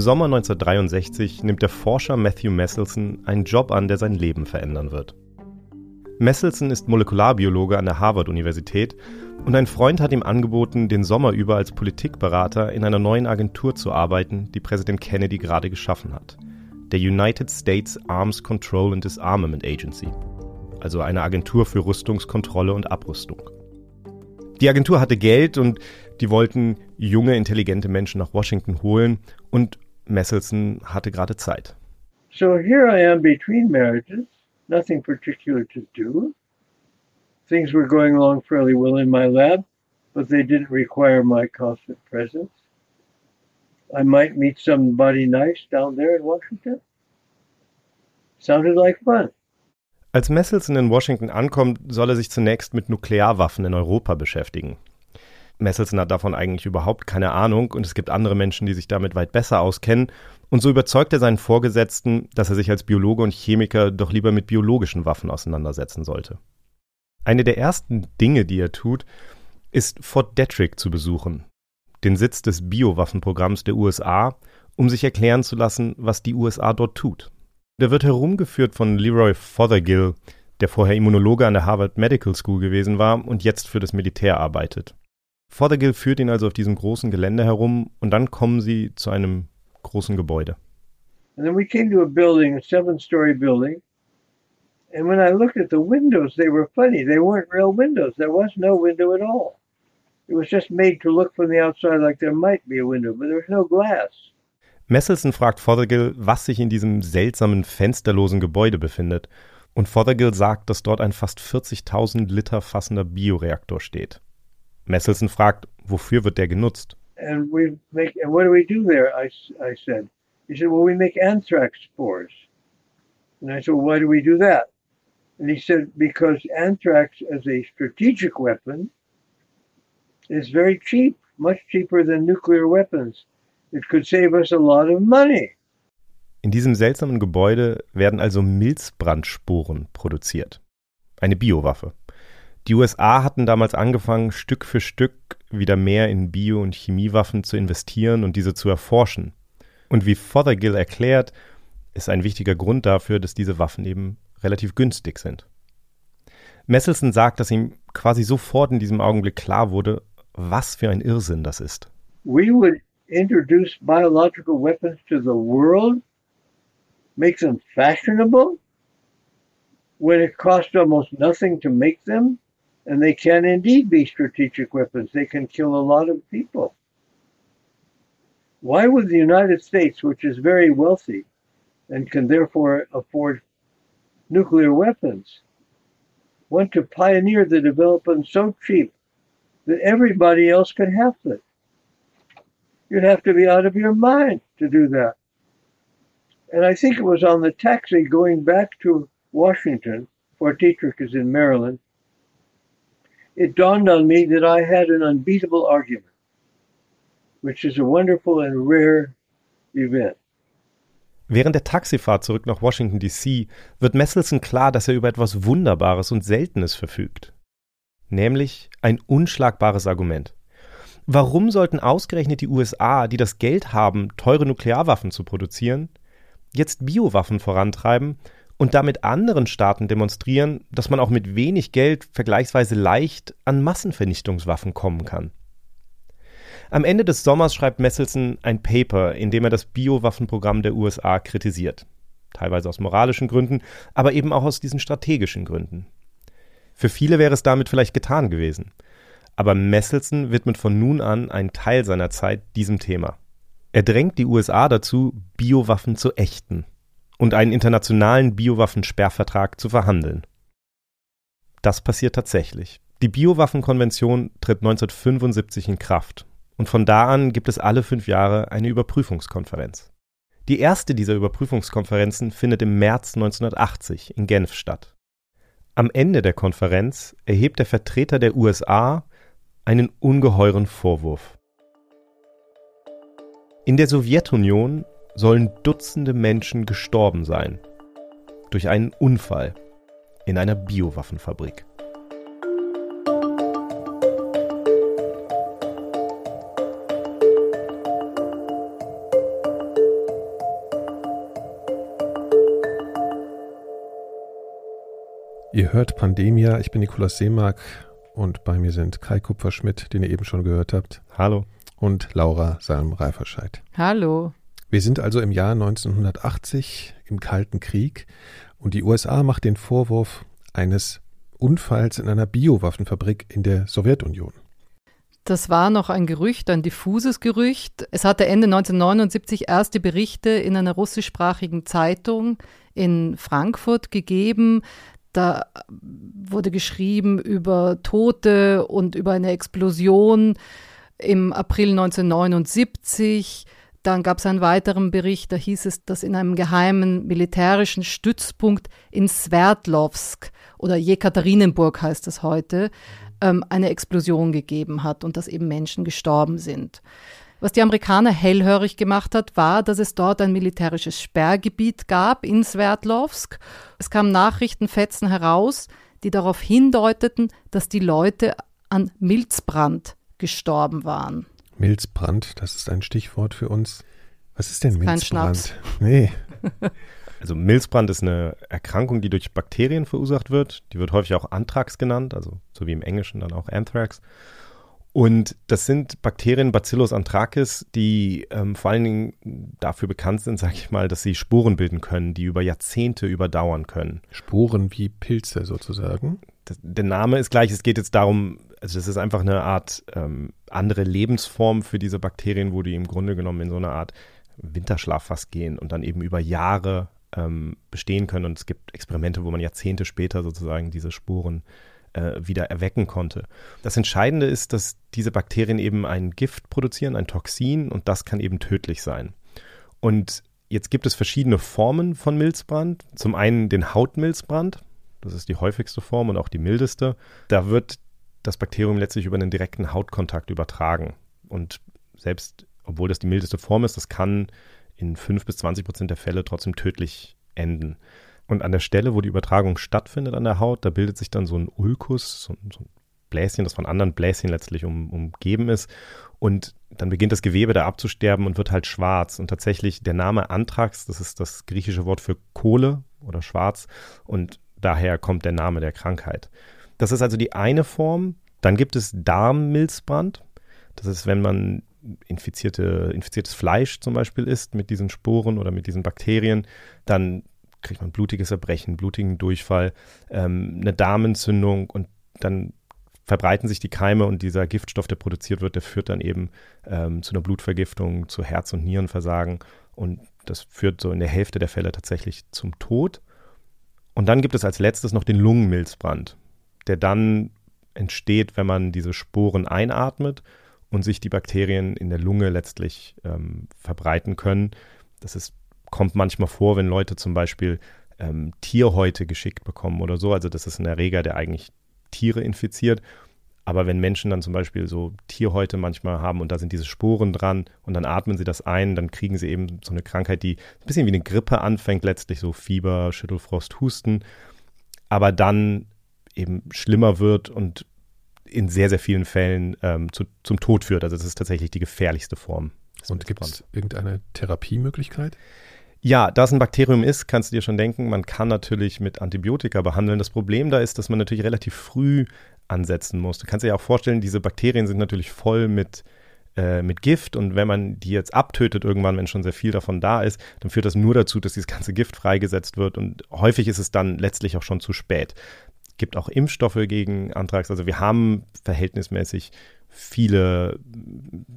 Sommer 1963 nimmt der Forscher Matthew Messelson einen Job an, der sein Leben verändern wird. Messelson ist Molekularbiologe an der Harvard-Universität und ein Freund hat ihm angeboten, den Sommer über als Politikberater in einer neuen Agentur zu arbeiten, die Präsident Kennedy gerade geschaffen hat. Der United States Arms Control and Disarmament Agency, also eine Agentur für Rüstungskontrolle und Abrüstung. Die Agentur hatte Geld und die wollten junge, intelligente Menschen nach Washington holen und Messelson hatte gerade Zeit. So here I am between marriages, nothing particular to do. Things were going along fairly well in my lab, but they didn't require my constant presence. I might meet somebody nice down there in Washington. Sounded like fun. Als Messelson in Washington ankommt, soll er sich zunächst mit Nuklearwaffen in Europa beschäftigen. Messelson hat davon eigentlich überhaupt keine Ahnung und es gibt andere Menschen, die sich damit weit besser auskennen. Und so überzeugt er seinen Vorgesetzten, dass er sich als Biologe und Chemiker doch lieber mit biologischen Waffen auseinandersetzen sollte. Eine der ersten Dinge, die er tut, ist Fort Detrick zu besuchen, den Sitz des Biowaffenprogramms der USA, um sich erklären zu lassen, was die USA dort tut. Der wird herumgeführt von Leroy Fothergill, der vorher Immunologe an der Harvard Medical School gewesen war und jetzt für das Militär arbeitet. Fothergill führt ihn also auf diesem großen Gelände herum und dann kommen sie zu einem großen Gebäude. And then we came to a building, a seven-story building. And when I looked at the windows, they were funny. They weren't real windows. There was no window at all. It was just made to look from the outside like there might be a window, but there was no glass. Messelson fragt Fothergill, was sich in diesem seltsamen, fensterlosen Gebäude befindet. Und Fothergill sagt, dass dort ein fast 40.000 Liter fassender Bioreaktor steht. Messelson fragt, wofür wird der genutzt? And we make, and what do we do there? I, I said. He said, well, we make anthrax spores. And I said, well, why do we do that? And he said, because anthrax as a strategic weapon is very cheap, much cheaper than nuclear weapons. It could save us a lot of money. In diesem seltsamen Gebäude werden also Milzbrandsporen produziert. Eine Biowaffe. Die USA hatten damals angefangen, Stück für Stück wieder mehr in Bio- und Chemiewaffen zu investieren und diese zu erforschen. Und wie Fothergill erklärt, ist ein wichtiger Grund dafür, dass diese Waffen eben relativ günstig sind. Messelson sagt, dass ihm quasi sofort in diesem Augenblick klar wurde, was für ein Irrsinn das ist. We would introduce biological weapons to the world, make them fashionable, when it costs almost nothing to make them, and they can indeed be strategic weapons. They can kill a lot of people. Why would the United States, which is very wealthy and can therefore afford nuclear weapons, want to pioneer the development so cheap that everybody else could have it? You'd have to be out of your mind to do that. And I think it was on the taxi going back to Washington, Fort Detrick is in Maryland, it dawned on me that I had an unbeatable argument, which is a wonderful and rare event. Während der Taxifahrt zurück nach Washington, D.C., wird Messelson klar, dass er über etwas Wunderbares und Seltenes verfügt. Nämlich ein unschlagbares Argument. Warum sollten ausgerechnet die USA, die das Geld haben, teure Nuklearwaffen zu produzieren, jetzt Biowaffen vorantreiben und damit anderen Staaten demonstrieren, dass man auch mit wenig Geld vergleichsweise leicht an Massenvernichtungswaffen kommen kann? Am Ende des Sommers schreibt Messelson ein Paper, in dem er das Biowaffenprogramm der USA kritisiert. Teilweise aus moralischen Gründen, aber eben auch aus diesen strategischen Gründen. Für viele wäre es damit vielleicht getan gewesen aber Messelson widmet von nun an einen Teil seiner Zeit diesem Thema. Er drängt die USA dazu, Biowaffen zu ächten und einen internationalen Biowaffensperrvertrag zu verhandeln. Das passiert tatsächlich. Die Biowaffenkonvention tritt 1975 in Kraft und von da an gibt es alle fünf Jahre eine Überprüfungskonferenz. Die erste dieser Überprüfungskonferenzen findet im März 1980 in Genf statt. Am Ende der Konferenz erhebt der Vertreter der USA einen ungeheuren Vorwurf. In der Sowjetunion sollen Dutzende Menschen gestorben sein. Durch einen Unfall in einer Biowaffenfabrik. Ihr hört Pandemia, ich bin Nikolaus Seemark und bei mir sind Kai Kupferschmidt, den ihr eben schon gehört habt. Hallo. Und Laura Salm-Reiferscheid. Hallo. Wir sind also im Jahr 1980 im Kalten Krieg und die USA macht den Vorwurf eines Unfalls in einer Biowaffenfabrik in der Sowjetunion. Das war noch ein Gerücht, ein diffuses Gerücht. Es hatte Ende 1979 erste Berichte in einer russischsprachigen Zeitung in Frankfurt gegeben. Da wurde geschrieben über Tote und über eine Explosion im April 1979. Dann gab es einen weiteren Bericht, da hieß es, dass in einem geheimen militärischen Stützpunkt in Sverdlovsk oder Jekaterinenburg heißt es heute, ähm, eine Explosion gegeben hat und dass eben Menschen gestorben sind. Was die Amerikaner hellhörig gemacht hat, war, dass es dort ein militärisches Sperrgebiet gab in Sverdlovsk. Es kamen Nachrichtenfetzen heraus, die darauf hindeuteten, dass die Leute an Milzbrand gestorben waren. Milzbrand, das ist ein Stichwort für uns. Was ist denn Kein Milzbrand? Schnaps. Nee. Also Milzbrand ist eine Erkrankung, die durch Bakterien verursacht wird. Die wird häufig auch Anthrax genannt, also so wie im Englischen dann auch Anthrax. Und das sind Bakterien Bacillus anthracis, die ähm, vor allen Dingen dafür bekannt sind, sage ich mal, dass sie Sporen bilden können, die über Jahrzehnte überdauern können. Sporen wie Pilze sozusagen. Das, der Name ist gleich, es geht jetzt darum, also das ist einfach eine Art ähm, andere Lebensform für diese Bakterien, wo die im Grunde genommen in so eine Art Winterschlaf fast gehen und dann eben über Jahre ähm, bestehen können. Und es gibt Experimente, wo man Jahrzehnte später sozusagen diese Spuren äh, wieder erwecken konnte. Das Entscheidende ist, dass diese Bakterien eben ein Gift produzieren, ein Toxin, und das kann eben tödlich sein. Und jetzt gibt es verschiedene Formen von Milzbrand. Zum einen den Hautmilzbrand, das ist die häufigste Form und auch die mildeste. Da wird das Bakterium letztlich über einen direkten Hautkontakt übertragen. Und selbst, obwohl das die mildeste Form ist, das kann in 5 bis 20 Prozent der Fälle trotzdem tödlich enden. Und an der Stelle, wo die Übertragung stattfindet an der Haut, da bildet sich dann so ein Ulkus, so, so ein Bläschen, das von anderen Bläschen letztlich um, umgeben ist. Und dann beginnt das Gewebe da abzusterben und wird halt schwarz. Und tatsächlich der Name Anthrax, das ist das griechische Wort für Kohle oder schwarz. Und daher kommt der Name der Krankheit. Das ist also die eine Form. Dann gibt es Darmmilzbrand. Das ist, wenn man infizierte, infiziertes Fleisch zum Beispiel isst mit diesen Sporen oder mit diesen Bakterien, dann kriegt man blutiges Erbrechen, blutigen Durchfall, ähm, eine Darmentzündung und dann verbreiten sich die Keime und dieser Giftstoff, der produziert wird, der führt dann eben ähm, zu einer Blutvergiftung, zu Herz- und Nierenversagen und das führt so in der Hälfte der Fälle tatsächlich zum Tod. Und dann gibt es als letztes noch den Lungenmilzbrand, der dann entsteht, wenn man diese Sporen einatmet und sich die Bakterien in der Lunge letztlich ähm, verbreiten können. Das ist, kommt manchmal vor, wenn Leute zum Beispiel ähm, Tierhäute geschickt bekommen oder so. Also das ist ein Erreger, der eigentlich Tiere infiziert. Aber wenn Menschen dann zum Beispiel so Tierhäute manchmal haben und da sind diese Sporen dran und dann atmen sie das ein, dann kriegen sie eben so eine Krankheit, die ein bisschen wie eine Grippe anfängt, letztlich so Fieber, Schüttelfrost, Husten, aber dann eben schlimmer wird und in sehr, sehr vielen Fällen ähm, zu, zum Tod führt. Also das ist tatsächlich die gefährlichste Form. Und gibt es irgendeine Therapiemöglichkeit? Ja, da es ein Bakterium ist, kannst du dir schon denken, man kann natürlich mit Antibiotika behandeln. Das Problem da ist, dass man natürlich relativ früh ansetzen muss. Du kannst dir ja auch vorstellen, diese Bakterien sind natürlich voll mit, äh, mit Gift und wenn man die jetzt abtötet irgendwann, wenn schon sehr viel davon da ist, dann führt das nur dazu, dass dieses ganze Gift freigesetzt wird und häufig ist es dann letztlich auch schon zu spät. Es gibt auch Impfstoffe gegen Anthrax. Also wir haben verhältnismäßig viele,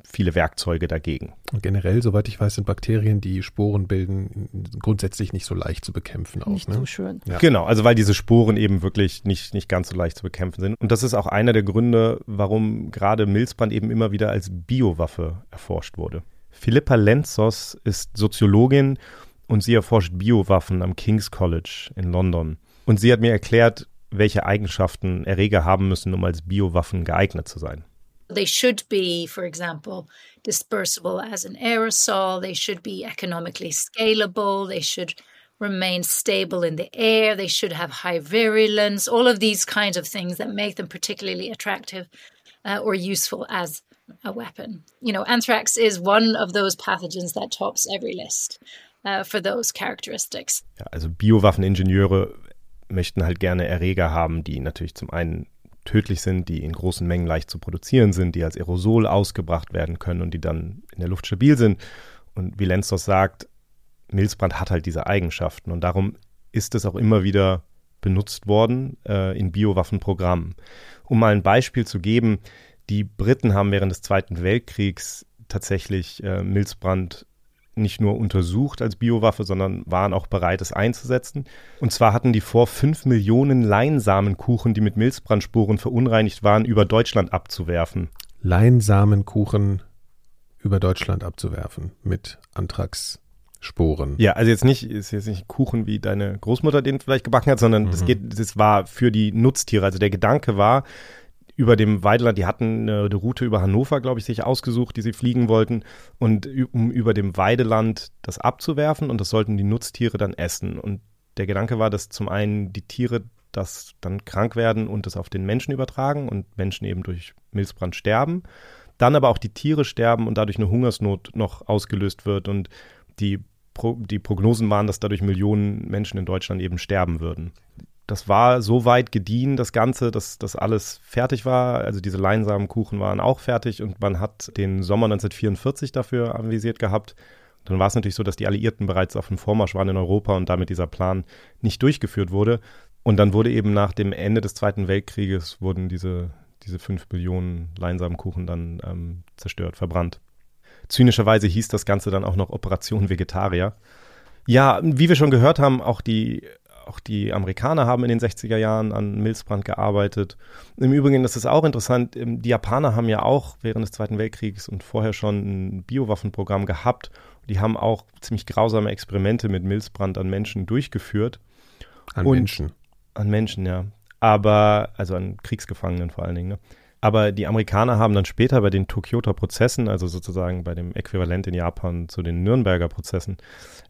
viele Werkzeuge dagegen. Und generell, soweit ich weiß, sind Bakterien, die Sporen bilden, grundsätzlich nicht so leicht zu bekämpfen. Auch, Nicht ne? so schön. Ja. Genau, also weil diese Sporen eben wirklich nicht, nicht ganz so leicht zu bekämpfen sind. Und das ist auch einer der Gründe, warum gerade Milzbrand eben immer wieder als Biowaffe erforscht wurde. Philippa Lenzos ist Soziologin und sie erforscht Biowaffen am King's College in London. Und sie hat mir erklärt, welche Eigenschaften Erreger haben müssen, um als Biowaffen geeignet zu sein. They should be, for example, dispersible as an aerosol. They should be economically scalable. They should remain stable in the air. They should have high virulence. All of these kinds of things that make them particularly attractive uh, or useful as a weapon. You know, anthrax is one of those pathogens that tops every list uh, for those characteristics. Ja, also Biowaffeningenieure möchten halt gerne Erreger haben, die natürlich zum einen tödlich sind, die in großen Mengen leicht zu produzieren sind, die als Aerosol ausgebracht werden können und die dann in der Luft stabil sind. Und wie Lenzos sagt, Milzbrand hat halt diese Eigenschaften und darum ist es auch immer wieder benutzt worden äh, in Biowaffenprogrammen. Um mal ein Beispiel zu geben, die Briten haben während des Zweiten Weltkriegs tatsächlich äh, Milzbrand nicht nur untersucht als Biowaffe, sondern waren auch bereit, es einzusetzen. Und zwar hatten die vor, fünf Millionen Leinsamenkuchen, die mit Milzbrandsporen verunreinigt waren, über Deutschland abzuwerfen. Leinsamenkuchen über Deutschland abzuwerfen mit Antragssporen. Ja, also jetzt nicht, ist jetzt nicht Kuchen, wie deine Großmutter den vielleicht gebacken hat, sondern mhm. geht, das war für die Nutztiere. Also der Gedanke war, über dem Weideland, die hatten eine, eine Route über Hannover, glaube ich, sich ausgesucht, die sie fliegen wollten, und um über dem Weideland das abzuwerfen und das sollten die Nutztiere dann essen. Und der Gedanke war, dass zum einen die Tiere das dann krank werden und das auf den Menschen übertragen und Menschen eben durch Milzbrand sterben. Dann aber auch die Tiere sterben und dadurch eine Hungersnot noch ausgelöst wird und die, die Prognosen waren, dass dadurch Millionen Menschen in Deutschland eben sterben würden das war so weit gediehen, das Ganze, dass das alles fertig war. Also diese Leinsamenkuchen waren auch fertig und man hat den Sommer 1944 dafür anvisiert gehabt. Dann war es natürlich so, dass die Alliierten bereits auf dem Vormarsch waren in Europa und damit dieser Plan nicht durchgeführt wurde. Und dann wurde eben nach dem Ende des Zweiten Weltkrieges wurden diese, diese fünf Billionen Leinsamenkuchen dann ähm, zerstört, verbrannt. Zynischerweise hieß das Ganze dann auch noch Operation Vegetarier. Ja, wie wir schon gehört haben, auch die auch die Amerikaner haben in den 60er Jahren an Milzbrand gearbeitet. Im Übrigen, das ist auch interessant, ähm, die Japaner haben ja auch während des Zweiten Weltkriegs und vorher schon ein Biowaffenprogramm gehabt. Die haben auch ziemlich grausame Experimente mit Milzbrand an Menschen durchgeführt. An und Menschen? An Menschen, ja. Aber, also an Kriegsgefangenen vor allen Dingen. Ne? Aber die Amerikaner haben dann später bei den Tokyoter Prozessen, also sozusagen bei dem Äquivalent in Japan zu den Nürnberger Prozessen,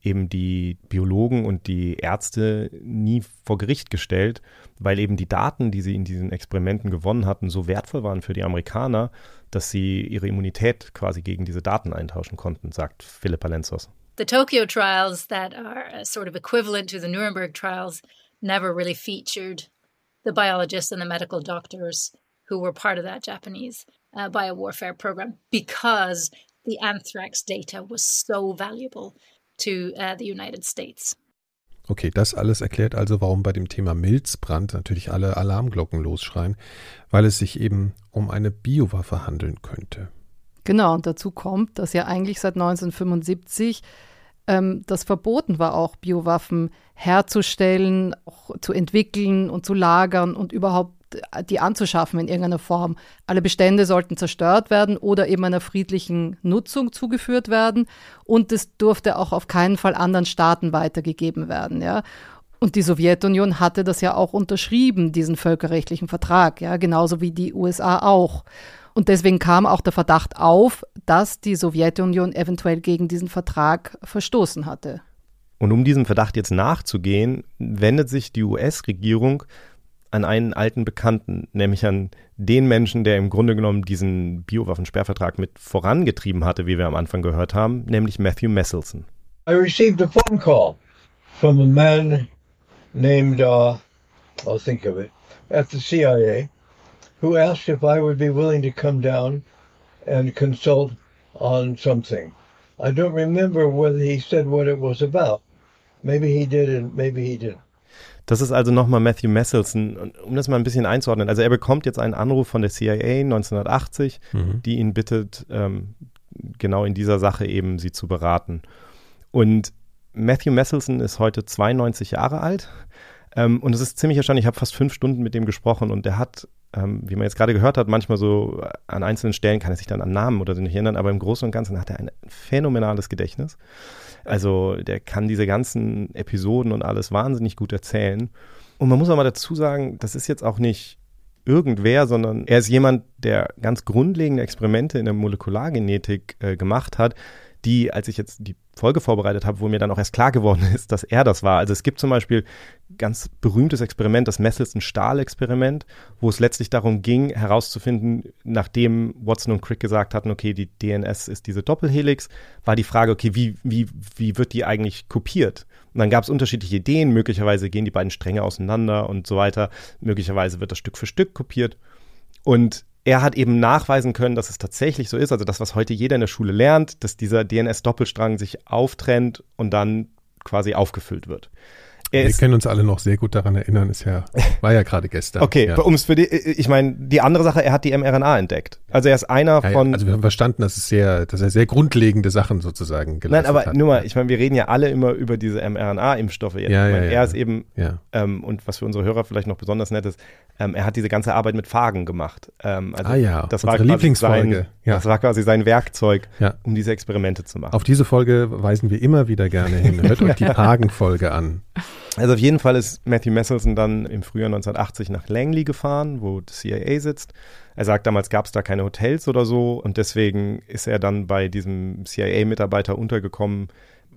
eben die Biologen und die Ärzte nie vor Gericht gestellt, weil eben die Daten, die sie in diesen Experimenten gewonnen hatten, so wertvoll waren für die Amerikaner, dass sie ihre Immunität quasi gegen diese Daten eintauschen konnten, sagt Philipp Alenzos. The Tokyo trials that are uh, sort of equivalent to the Nuremberg trials never really featured the biologists and the medical doctors who were part of that Japanese uh, biowarfare program because the anthrax data was so valuable to uh, the United States. Okay, das alles erklärt also, warum bei dem Thema Milzbrand natürlich alle Alarmglocken losschreien, weil es sich eben um eine Biowaffe handeln könnte. Genau, und dazu kommt, dass ja eigentlich seit 1975 ähm, das verboten war, auch Biowaffen herzustellen, auch zu entwickeln und zu lagern und überhaupt die anzuschaffen in irgendeiner Form. Alle Bestände sollten zerstört werden oder eben einer friedlichen Nutzung zugeführt werden. Und es durfte auch auf keinen Fall anderen Staaten weitergegeben werden. Ja. Und die Sowjetunion hatte das ja auch unterschrieben, diesen völkerrechtlichen Vertrag, ja, genauso wie die USA auch. Und deswegen kam auch der Verdacht auf, dass die Sowjetunion eventuell gegen diesen Vertrag verstoßen hatte. Und um diesem Verdacht jetzt nachzugehen, wendet sich die US-Regierung an einen alten Bekannten, nämlich an den Menschen, der im Grunde genommen diesen Biowaffensperrvertrag mit vorangetrieben hatte, wie wir am Anfang gehört haben, nämlich Matthew Messelson. I received a phone call from a man named, uh, I'll think of it, at the CIA, who asked if I would be willing to come down and consult on something. I don't remember whether he said what it was about. Maybe he did and maybe he didn't. Das ist also nochmal Matthew Messelson, um das mal ein bisschen einzuordnen. Also er bekommt jetzt einen Anruf von der CIA 1980, mhm. die ihn bittet, ähm, genau in dieser Sache eben sie zu beraten. Und Matthew Messelson ist heute 92 Jahre alt. Ähm, und es ist ziemlich erstaunlich, ich habe fast fünf Stunden mit dem gesprochen und der hat, ähm, wie man jetzt gerade gehört hat, manchmal so an einzelnen Stellen kann er sich dann an Namen oder so nicht erinnern, aber im Großen und Ganzen hat er ein phänomenales Gedächtnis. Also der kann diese ganzen Episoden und alles wahnsinnig gut erzählen. Und man muss auch mal dazu sagen, das ist jetzt auch nicht irgendwer, sondern er ist jemand, der ganz grundlegende Experimente in der Molekulargenetik äh, gemacht hat, die, als ich jetzt die Folge vorbereitet habe, wo mir dann auch erst klar geworden ist, dass er das war. Also es gibt zum Beispiel ganz berühmtes Experiment, das Messelson-Stahl-Experiment, wo es letztlich darum ging, herauszufinden, nachdem Watson und Crick gesagt hatten, okay, die DNS ist diese Doppelhelix, war die Frage, okay, wie, wie, wie wird die eigentlich kopiert? Und dann gab es unterschiedliche Ideen, möglicherweise gehen die beiden Stränge auseinander und so weiter, möglicherweise wird das Stück für Stück kopiert. Und er hat eben nachweisen können, dass es tatsächlich so ist, also das, was heute jeder in der Schule lernt, dass dieser DNS-Doppelstrang sich auftrennt und dann quasi aufgefüllt wird. Er Wir können uns alle noch sehr gut daran erinnern, ist ja, war ja gerade gestern. Okay, ja. um es für die, ich meine, die andere Sache, er hat die mRNA entdeckt. Also er ist einer ja, von. Ja, also wir haben verstanden, dass es sehr, dass er sehr grundlegende Sachen sozusagen geleistet Nein, aber hat. nur mal, ich meine, wir reden ja alle immer über diese mRNA-Impfstoffe jetzt. Ja, ich mein, ja, er ist eben, ähm, und was für unsere Hörer vielleicht noch besonders nett ist, ähm, er hat diese ganze Arbeit mit Phagen gemacht. Ähm, also ah ja, das war Lieblingsfolge. Sein, ja. Das war quasi sein Werkzeug, um diese Experimente zu machen. Auf diese Folge weisen wir immer wieder gerne hin. Hört euch die Phagen-Folge an. Also auf jeden Fall ist Matthew Messelson dann im Frühjahr 1980 nach Langley gefahren, wo das CIA sitzt. Er sagt, damals gab es da keine Hotels oder so und deswegen ist er dann bei diesem CIA-Mitarbeiter untergekommen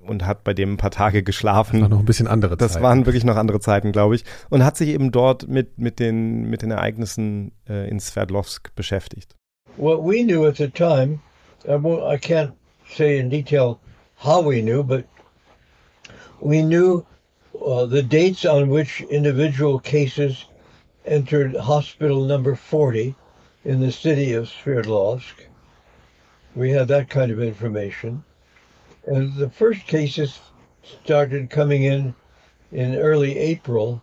und hat bei dem ein paar Tage geschlafen. Das war noch ein bisschen andere Zeiten. Das waren wirklich noch andere Zeiten, glaube ich. Und hat sich eben dort mit, mit, den, mit den Ereignissen äh, in Sverdlovsk beschäftigt. What we knew at the time, I can't say in detail how we knew, but we knew uh, the dates on which individual cases entered hospital number 40 in the city of Sverdlovsk. We had that kind of information. And the first cases started coming in in early April,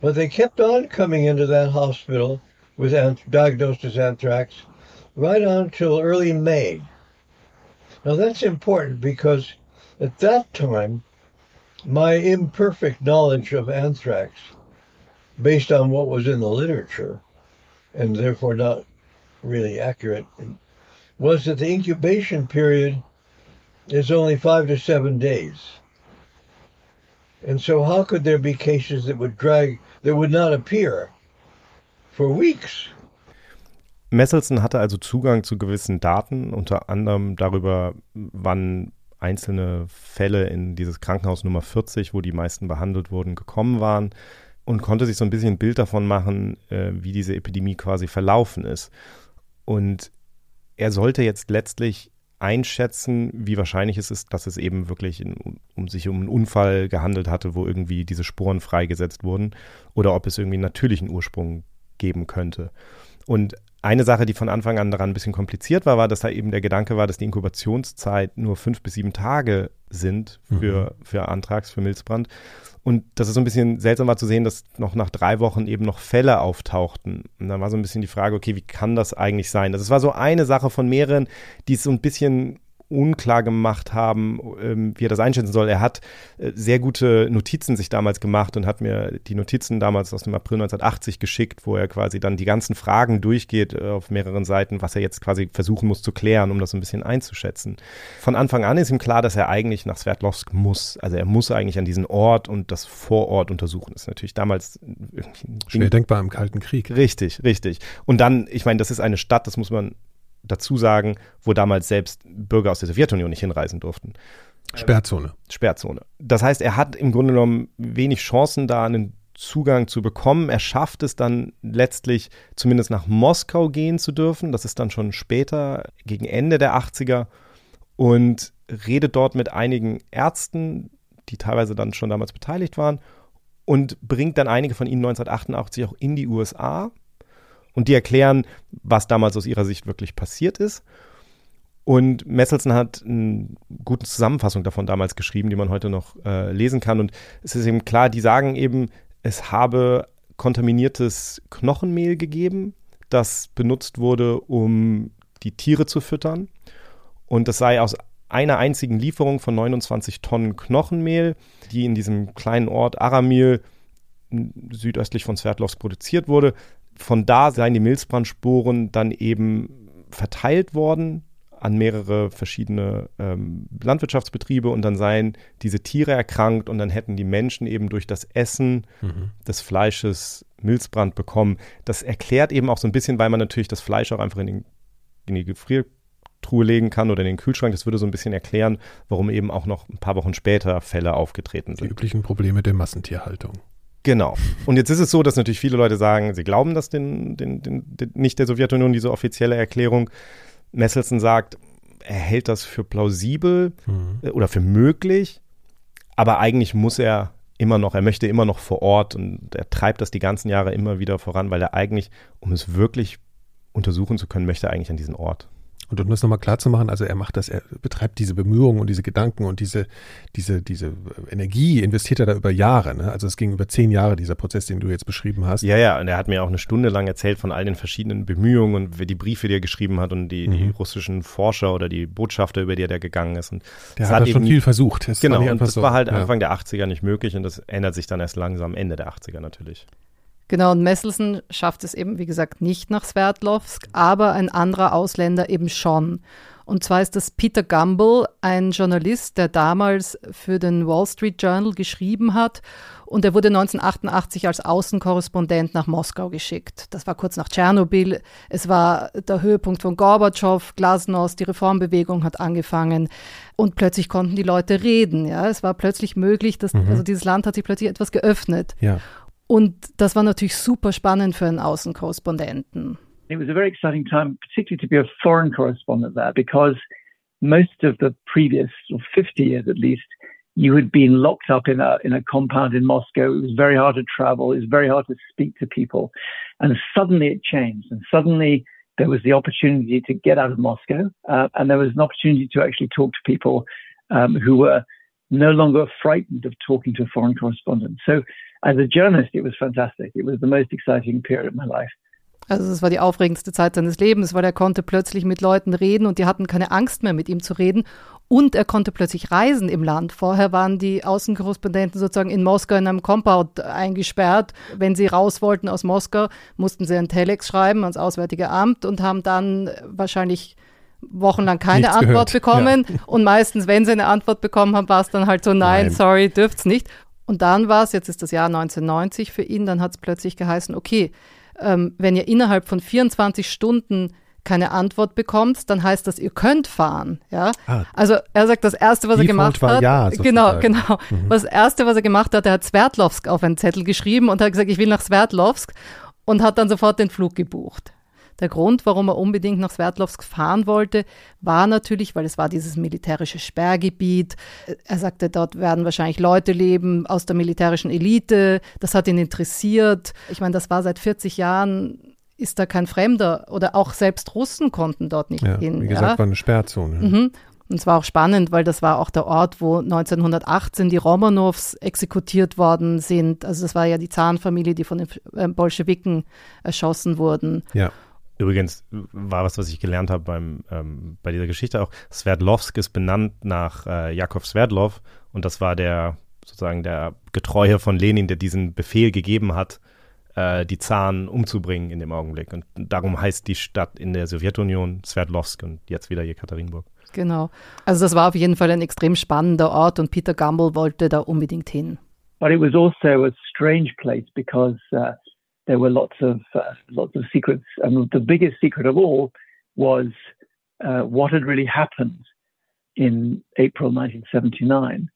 but they kept on coming into that hospital with diagnosed as anthrax right on until early May. Now that's important because at that time my imperfect knowledge of anthrax, based on what was in the literature, and therefore not really accurate, was that the incubation period is only five to seven days. And so, how could there be cases that would drag, that would not appear for weeks? Messelson hatte also Zugang zu gewissen Daten, unter anderem darüber, wann einzelne Fälle in dieses Krankenhaus Nummer 40, wo die meisten behandelt wurden, gekommen waren und konnte sich so ein bisschen ein Bild davon machen, äh, wie diese Epidemie quasi verlaufen ist. Und er sollte jetzt letztlich einschätzen, wie wahrscheinlich es ist, dass es eben wirklich in, um sich um einen Unfall gehandelt hatte, wo irgendwie diese Sporen freigesetzt wurden, oder ob es irgendwie einen natürlichen Ursprung geben könnte. Und eine Sache, die von Anfang an daran ein bisschen kompliziert war, war, dass da eben der Gedanke war, dass die Inkubationszeit nur fünf bis sieben Tage sind für, mhm. für Antrags, für Milzbrand. Und das ist so ein bisschen seltsam war zu sehen, dass noch nach drei Wochen eben noch Fälle auftauchten. Und dann war so ein bisschen die Frage, okay, wie kann das eigentlich sein? Das war so eine Sache von mehreren, die es so ein bisschen unklar gemacht haben, ähm, wie er das einschätzen soll. Er hat äh, sehr gute Notizen sich damals gemacht und hat mir die Notizen damals aus dem April 1980 geschickt, wo er quasi dann die ganzen Fragen durchgeht äh, auf mehreren Seiten, was er jetzt quasi versuchen muss zu klären, um das ein bisschen einzuschätzen. Von Anfang an ist ihm klar, dass er eigentlich nach Sverdlovsk muss. Also er muss eigentlich an diesen Ort und das Vorort untersuchen. Das ist natürlich damals schwer denkbar im Kalten Krieg. Richtig, richtig. Und dann, ich meine, das ist eine Stadt, das muss man dazu sagen, wo damals selbst Bürger aus der Sowjetunion nicht hinreisen durften. Sperrzone. Sperrzone. Das heißt, er hat im Grunde genommen wenig Chancen, da einen Zugang zu bekommen. Er schafft es dann letztlich zumindest nach Moskau gehen zu dürfen. Das ist dann schon später, gegen Ende der 80er. Und redet dort mit einigen Ärzten, die teilweise dann schon damals beteiligt waren. Und bringt dann einige von ihnen 1988 auch in die USA und die erklären, was damals aus ihrer Sicht wirklich passiert ist. Und Messelson hat eine gute Zusammenfassung davon damals geschrieben, die man heute noch äh, lesen kann. Und es ist eben klar, die sagen eben, es habe kontaminiertes Knochenmehl gegeben, das benutzt wurde, um die Tiere zu füttern. Und das sei aus einer einzigen Lieferung von 29 Tonnen Knochenmehl, die in diesem kleinen Ort Aramil südöstlich von Sverdlovsk produziert wurde, von da seien die Milzbrandsporen dann eben verteilt worden an mehrere verschiedene ähm, Landwirtschaftsbetriebe und dann seien diese Tiere erkrankt und dann hätten die Menschen eben durch das Essen mhm. des Fleisches Milzbrand bekommen. Das erklärt eben auch so ein bisschen, weil man natürlich das Fleisch auch einfach in, den, in die Gefriertruhe Gefriertruhe legen kann oder in den Kühlschrank. Das würde so ein bisschen erklären, warum eben auch noch ein paar Wochen später Fälle aufgetreten sind. Die üblichen Probleme der Massentierhaltung. Genau. Und jetzt ist es so, dass natürlich viele Leute sagen, sie glauben das den, den, den, den nicht der Sowjetunion, diese offizielle Erklärung. Messelson sagt, er hält das für plausibel mhm. oder für möglich, aber eigentlich muss er immer noch, er möchte immer noch vor Ort und er treibt das die ganzen Jahre immer wieder voran, weil er eigentlich, um es wirklich untersuchen zu können, möchte er eigentlich an diesen Ort. Und um das nochmal klar zu machen, also er macht das, er betreibt diese Bemühungen und diese Gedanken und diese, diese, diese Energie investiert er da über Jahre. Ne? Also es ging über zehn Jahre, dieser Prozess, den du jetzt beschrieben hast. Ja, ja, und er hat mir auch eine Stunde lang erzählt von all den verschiedenen Bemühungen und die Briefe, die er geschrieben hat und die, mhm. die russischen Forscher oder die Botschafter, über die er gegangen ist. Und der hat, hat schon viel versucht. Das genau, und das so, war halt ja. Anfang der 80er nicht möglich und das ändert sich dann erst langsam Ende der 80er natürlich. Genau, und Messelsen schafft es eben, wie gesagt, nicht nach Sverdlovsk, aber ein anderer Ausländer eben schon. Und zwar ist das Peter Gumble, ein Journalist, der damals für den Wall Street Journal geschrieben hat. Und er wurde 1988 als Außenkorrespondent nach Moskau geschickt. Das war kurz nach Tschernobyl. Es war der Höhepunkt von Gorbatschow, Glasnost, die Reformbewegung hat angefangen. Und plötzlich konnten die Leute reden. Ja, es war plötzlich möglich, dass mhm. also dieses Land hat sich plötzlich etwas geöffnet. Ja. Und das war natürlich super spannend für einen Außenkorrespondenten. It was a very exciting time, particularly to be a foreign correspondent there, because most of the previous or 50 years at least, you had been locked up in a in a compound in Moscow. It was very hard to travel. It was very hard to speak to people, and suddenly it changed. And suddenly there was the opportunity to get out of Moscow, uh, and there was an opportunity to actually talk to people um, who were no longer frightened of talking to a foreign correspondent. So as a journalist, it was fantastic. It was the most exciting period of my life. Also es war die aufregendste Zeit seines Lebens, weil er konnte plötzlich mit Leuten reden und die hatten keine Angst mehr, mit ihm zu reden. Und er konnte plötzlich reisen im Land. Vorher waren die Außenkorrespondenten sozusagen in Moskau in einem Compound eingesperrt. Wenn sie raus wollten aus Moskau, mussten sie ein Telex schreiben ans Auswärtige Amt und haben dann wahrscheinlich wochenlang keine Nichts Antwort gehört. bekommen. Ja. Und meistens, wenn sie eine Antwort bekommen haben, war es dann halt so, nein, nein. sorry, dürft's nicht. Und dann war es, jetzt ist das Jahr 1990 für ihn, dann hat es plötzlich geheißen, okay, ähm, wenn ihr innerhalb von 24 Stunden keine Antwort bekommt, dann heißt das, ihr könnt fahren. Ja? Ah, also er sagt, das Erste, was er gemacht hat, ja, genau, genau. Mhm. Das Erste, was er gemacht hat, er hat Sverdlovsk auf einen Zettel geschrieben und hat gesagt, ich will nach Sverdlovsk und hat dann sofort den Flug gebucht. Der Grund, warum er unbedingt nach Sverdlovsk fahren wollte, war natürlich, weil es war dieses militärische Sperrgebiet. Er sagte, dort werden wahrscheinlich Leute leben aus der militärischen Elite. Das hat ihn interessiert. Ich meine, das war seit 40 Jahren ist da kein Fremder oder auch selbst Russen konnten dort nicht ja, hin. Wie gesagt, ja. war eine Sperrzone. Mhm. Und es war auch spannend, weil das war auch der Ort, wo 1918 die Romanows exekutiert worden sind. Also das war ja die Zarenfamilie, die von den äh, Bolschewiken erschossen wurden. Ja. Übrigens war was, was ich gelernt habe beim, ähm, bei dieser Geschichte auch. Sverdlovsk ist benannt nach äh, Jakov Sverdlov und das war der sozusagen der Getreue von Lenin, der diesen Befehl gegeben hat, äh, die Zaren umzubringen in dem Augenblick. Und darum heißt die Stadt in der Sowjetunion Sverdlovsk und jetzt wieder Jekaterinburg. Genau. Also das war auf jeden Fall ein extrem spannender Ort und Peter Gamble wollte da unbedingt hin. But it was also a strange place because uh, there were lots of uh, lots of secrets, and the biggest secret of all was uh, what had really happened in April 1979.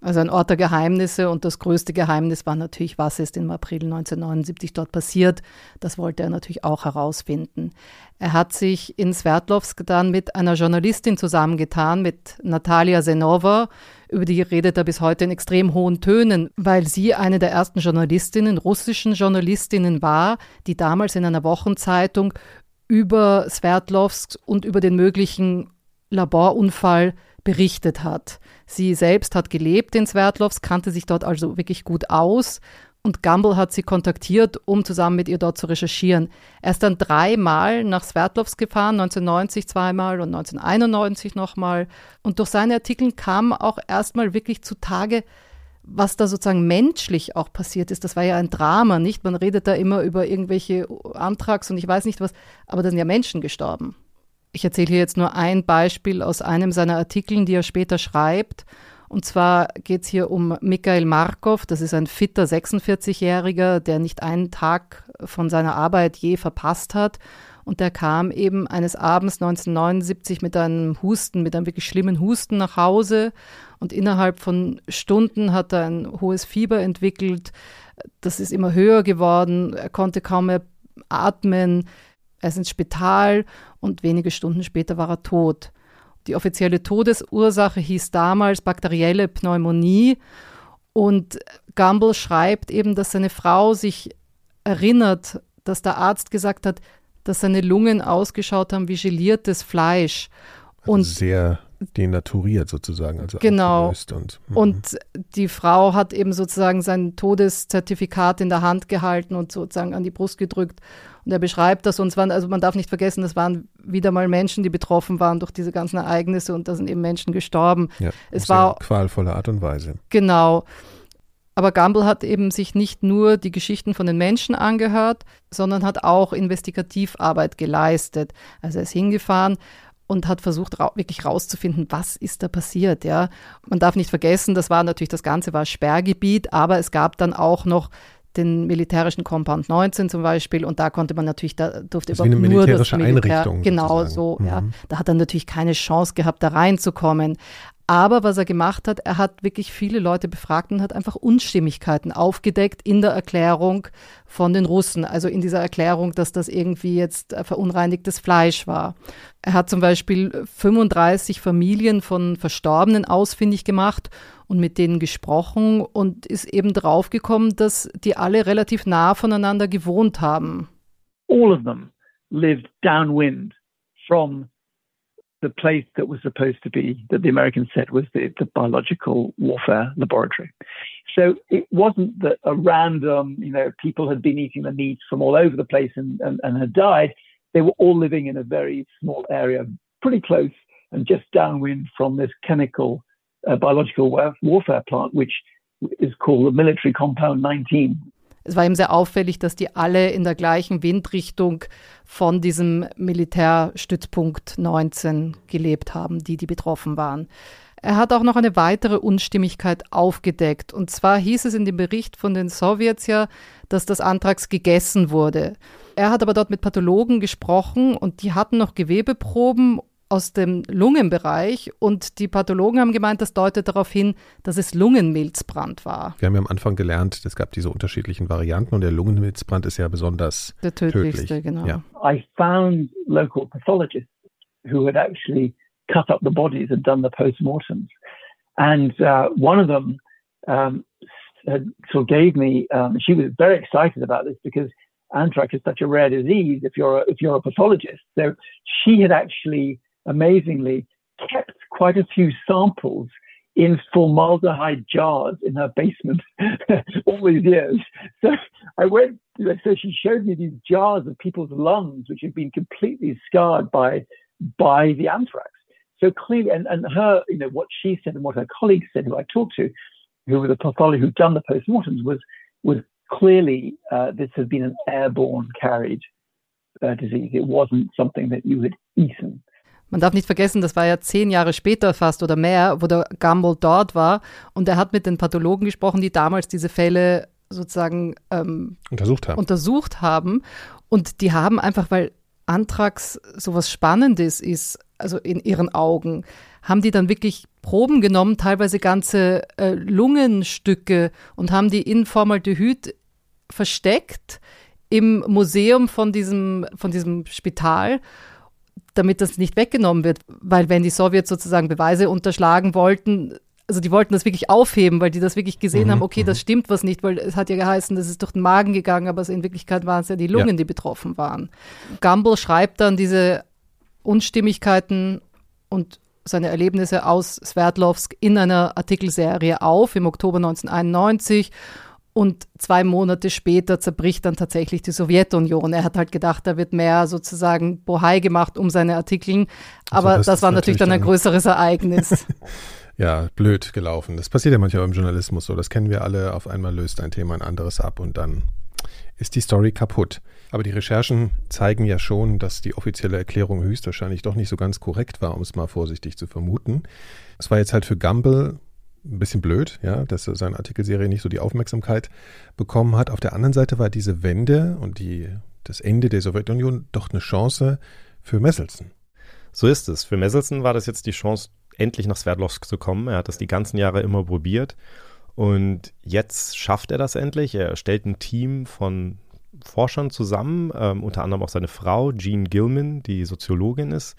Also ein Ort der Geheimnisse und das größte Geheimnis war natürlich, was ist im April 1979 dort passiert. Das wollte er natürlich auch herausfinden. Er hat sich in Sverdlovsk dann mit einer Journalistin zusammengetan, mit Natalia Zenova. Über die redet er bis heute in extrem hohen Tönen, weil sie eine der ersten Journalistinnen, russischen Journalistinnen war, die damals in einer Wochenzeitung über Sverdlovsk und über den möglichen Laborunfall berichtet hat. Sie selbst hat gelebt in Sverdlovsk, kannte sich dort also wirklich gut aus und Gumbel hat sie kontaktiert, um zusammen mit ihr dort zu recherchieren. Er ist dann dreimal nach Sverdlovsk gefahren, 1990 zweimal und 1991 nochmal. Und durch seine Artikel kam auch erstmal wirklich zutage, was da sozusagen menschlich auch passiert ist. Das war ja ein Drama, nicht? Man redet da immer über irgendwelche Antrags und ich weiß nicht was, aber da sind ja Menschen gestorben. Ich erzähle hier jetzt nur ein Beispiel aus einem seiner Artikel, die er später schreibt. Und zwar geht es hier um Mikhail Markov. Das ist ein fitter 46-Jähriger, der nicht einen Tag von seiner Arbeit je verpasst hat. Und der kam eben eines Abends 1979 mit einem Husten, mit einem wirklich schlimmen Husten nach Hause. Und innerhalb von Stunden hat er ein hohes Fieber entwickelt. Das ist immer höher geworden. Er konnte kaum mehr atmen. Er ist ins Spital und wenige Stunden später war er tot. Die offizielle Todesursache hieß damals bakterielle Pneumonie. Und Gumbel schreibt eben, dass seine Frau sich erinnert, dass der Arzt gesagt hat, dass seine Lungen ausgeschaut haben wie geliertes Fleisch. Also und sehr denaturiert sozusagen, also genau. Und, mhm. und die Frau hat eben sozusagen sein Todeszertifikat in der Hand gehalten und sozusagen an die Brust gedrückt. Und er beschreibt das und waren, also man darf nicht vergessen, das waren wieder mal Menschen, die betroffen waren durch diese ganzen Ereignisse und da sind eben Menschen gestorben. Ja, es war qualvolle Art und Weise. Genau. Aber Gamble hat eben sich nicht nur die Geschichten von den Menschen angehört, sondern hat auch Investigativarbeit geleistet. Also er ist hingefahren und hat versucht, ra wirklich rauszufinden, was ist da passiert. Ja, man darf nicht vergessen, das war natürlich das Ganze war Sperrgebiet, aber es gab dann auch noch den militärischen Compound 19 zum Beispiel und da konnte man natürlich, da durfte das überhaupt nur das Militär, Einrichtung genau sozusagen. so, mhm. ja, da hat er natürlich keine Chance gehabt, da reinzukommen. Aber was er gemacht hat, er hat wirklich viele Leute befragt und hat einfach Unstimmigkeiten aufgedeckt in der Erklärung von den Russen. Also in dieser Erklärung, dass das irgendwie jetzt verunreinigtes Fleisch war. Er hat zum Beispiel 35 Familien von Verstorbenen ausfindig gemacht und mit denen gesprochen und ist eben draufgekommen, dass die alle relativ nah voneinander gewohnt haben. All of them lived downwind from the place that was supposed to be, that the Americans said was the, the biological warfare laboratory. So it wasn't that a random, you know, people had been eating the meat from all over the place and, and, and had died. They were all living in a very small area, pretty close and just downwind from this chemical uh, biological warfare plant, which is called the military compound 19. es war ihm sehr auffällig, dass die alle in der gleichen Windrichtung von diesem Militärstützpunkt 19 gelebt haben, die, die betroffen waren. Er hat auch noch eine weitere Unstimmigkeit aufgedeckt. Und zwar hieß es in dem Bericht von den Sowjets ja, dass das Antrags gegessen wurde. Er hat aber dort mit Pathologen gesprochen und die hatten noch Gewebeproben aus dem Lungenbereich und die Pathologen haben gemeint, das deutet darauf hin, dass es Lungenmilzbrand war. Wir haben ja am Anfang gelernt, es gab diese unterschiedlichen Varianten und der Lungenmilzbrand ist ja besonders der tödlichste, tödlich. genau. Ja. I found local pathologists who had actually cut up the bodies and done the postmortems. And uh, one of them um, had, sort of gave me, um, she was very excited about this because anthrax is such a rare disease if you're a, if you're a pathologist. So she had actually amazingly kept quite a few samples in formaldehyde jars in her basement all these years. So I went, so she showed me these jars of people's lungs, which had been completely scarred by, by the anthrax. So clearly, and, and her, you know, what she said and what her colleagues said, who I talked to, who were the pathologist who'd done the postmortems, was, was clearly uh, this had been an airborne carried uh, disease. It wasn't something that you had eaten. Man darf nicht vergessen, das war ja zehn Jahre später fast oder mehr, wo der Gumbel dort war und er hat mit den Pathologen gesprochen, die damals diese Fälle sozusagen ähm, untersucht, haben. untersucht haben. Und die haben einfach, weil Anthrax sowas Spannendes ist, also in ihren Augen, haben die dann wirklich Proben genommen, teilweise ganze äh, Lungenstücke und haben die in Formaldehyd versteckt im Museum von diesem, von diesem Spital damit das nicht weggenommen wird. Weil wenn die Sowjets sozusagen Beweise unterschlagen wollten, also die wollten das wirklich aufheben, weil die das wirklich gesehen mhm, haben, okay, das mhm. stimmt was nicht, weil es hat ja geheißen, das ist durch den Magen gegangen, aber in Wirklichkeit waren es ja die Lungen, ja. die betroffen waren. Gumbel schreibt dann diese Unstimmigkeiten und seine Erlebnisse aus Sverdlovsk in einer Artikelserie auf im Oktober 1991 und zwei Monate später zerbricht dann tatsächlich die Sowjetunion. Er hat halt gedacht, da wird mehr sozusagen Bohai gemacht um seine Artikeln. Aber also das, das, war natürlich dann ein größeres Ereignis. ja, blöd gelaufen. Das passiert ja manchmal im Journalismus so. Das kennen wir alle. Auf einmal löst ein Thema ein anderes ab und dann ist die Story kaputt. Aber die Recherchen zeigen ja schon, dass die offizielle Erklärung höchstwahrscheinlich doch nicht so ganz korrekt war, um es mal vorsichtig zu vermuten. Es war jetzt halt für Gamble ein bisschen blöd, ja, dass seine Artikelserie nicht so die Aufmerksamkeit bekommen hat. Auf der anderen Seite war diese Wende und die das Ende der Sowjetunion doch eine Chance für Messelson. So ist es. Für Messelson war das jetzt die Chance, endlich nach Sverdlovsk zu kommen. Er hat das die ganzen Jahre immer probiert. Und jetzt schafft er das endlich. Er stellt ein Team von Forschern zusammen, ähm, unter anderem auch seine Frau, Jean Gilman, die Soziologin ist,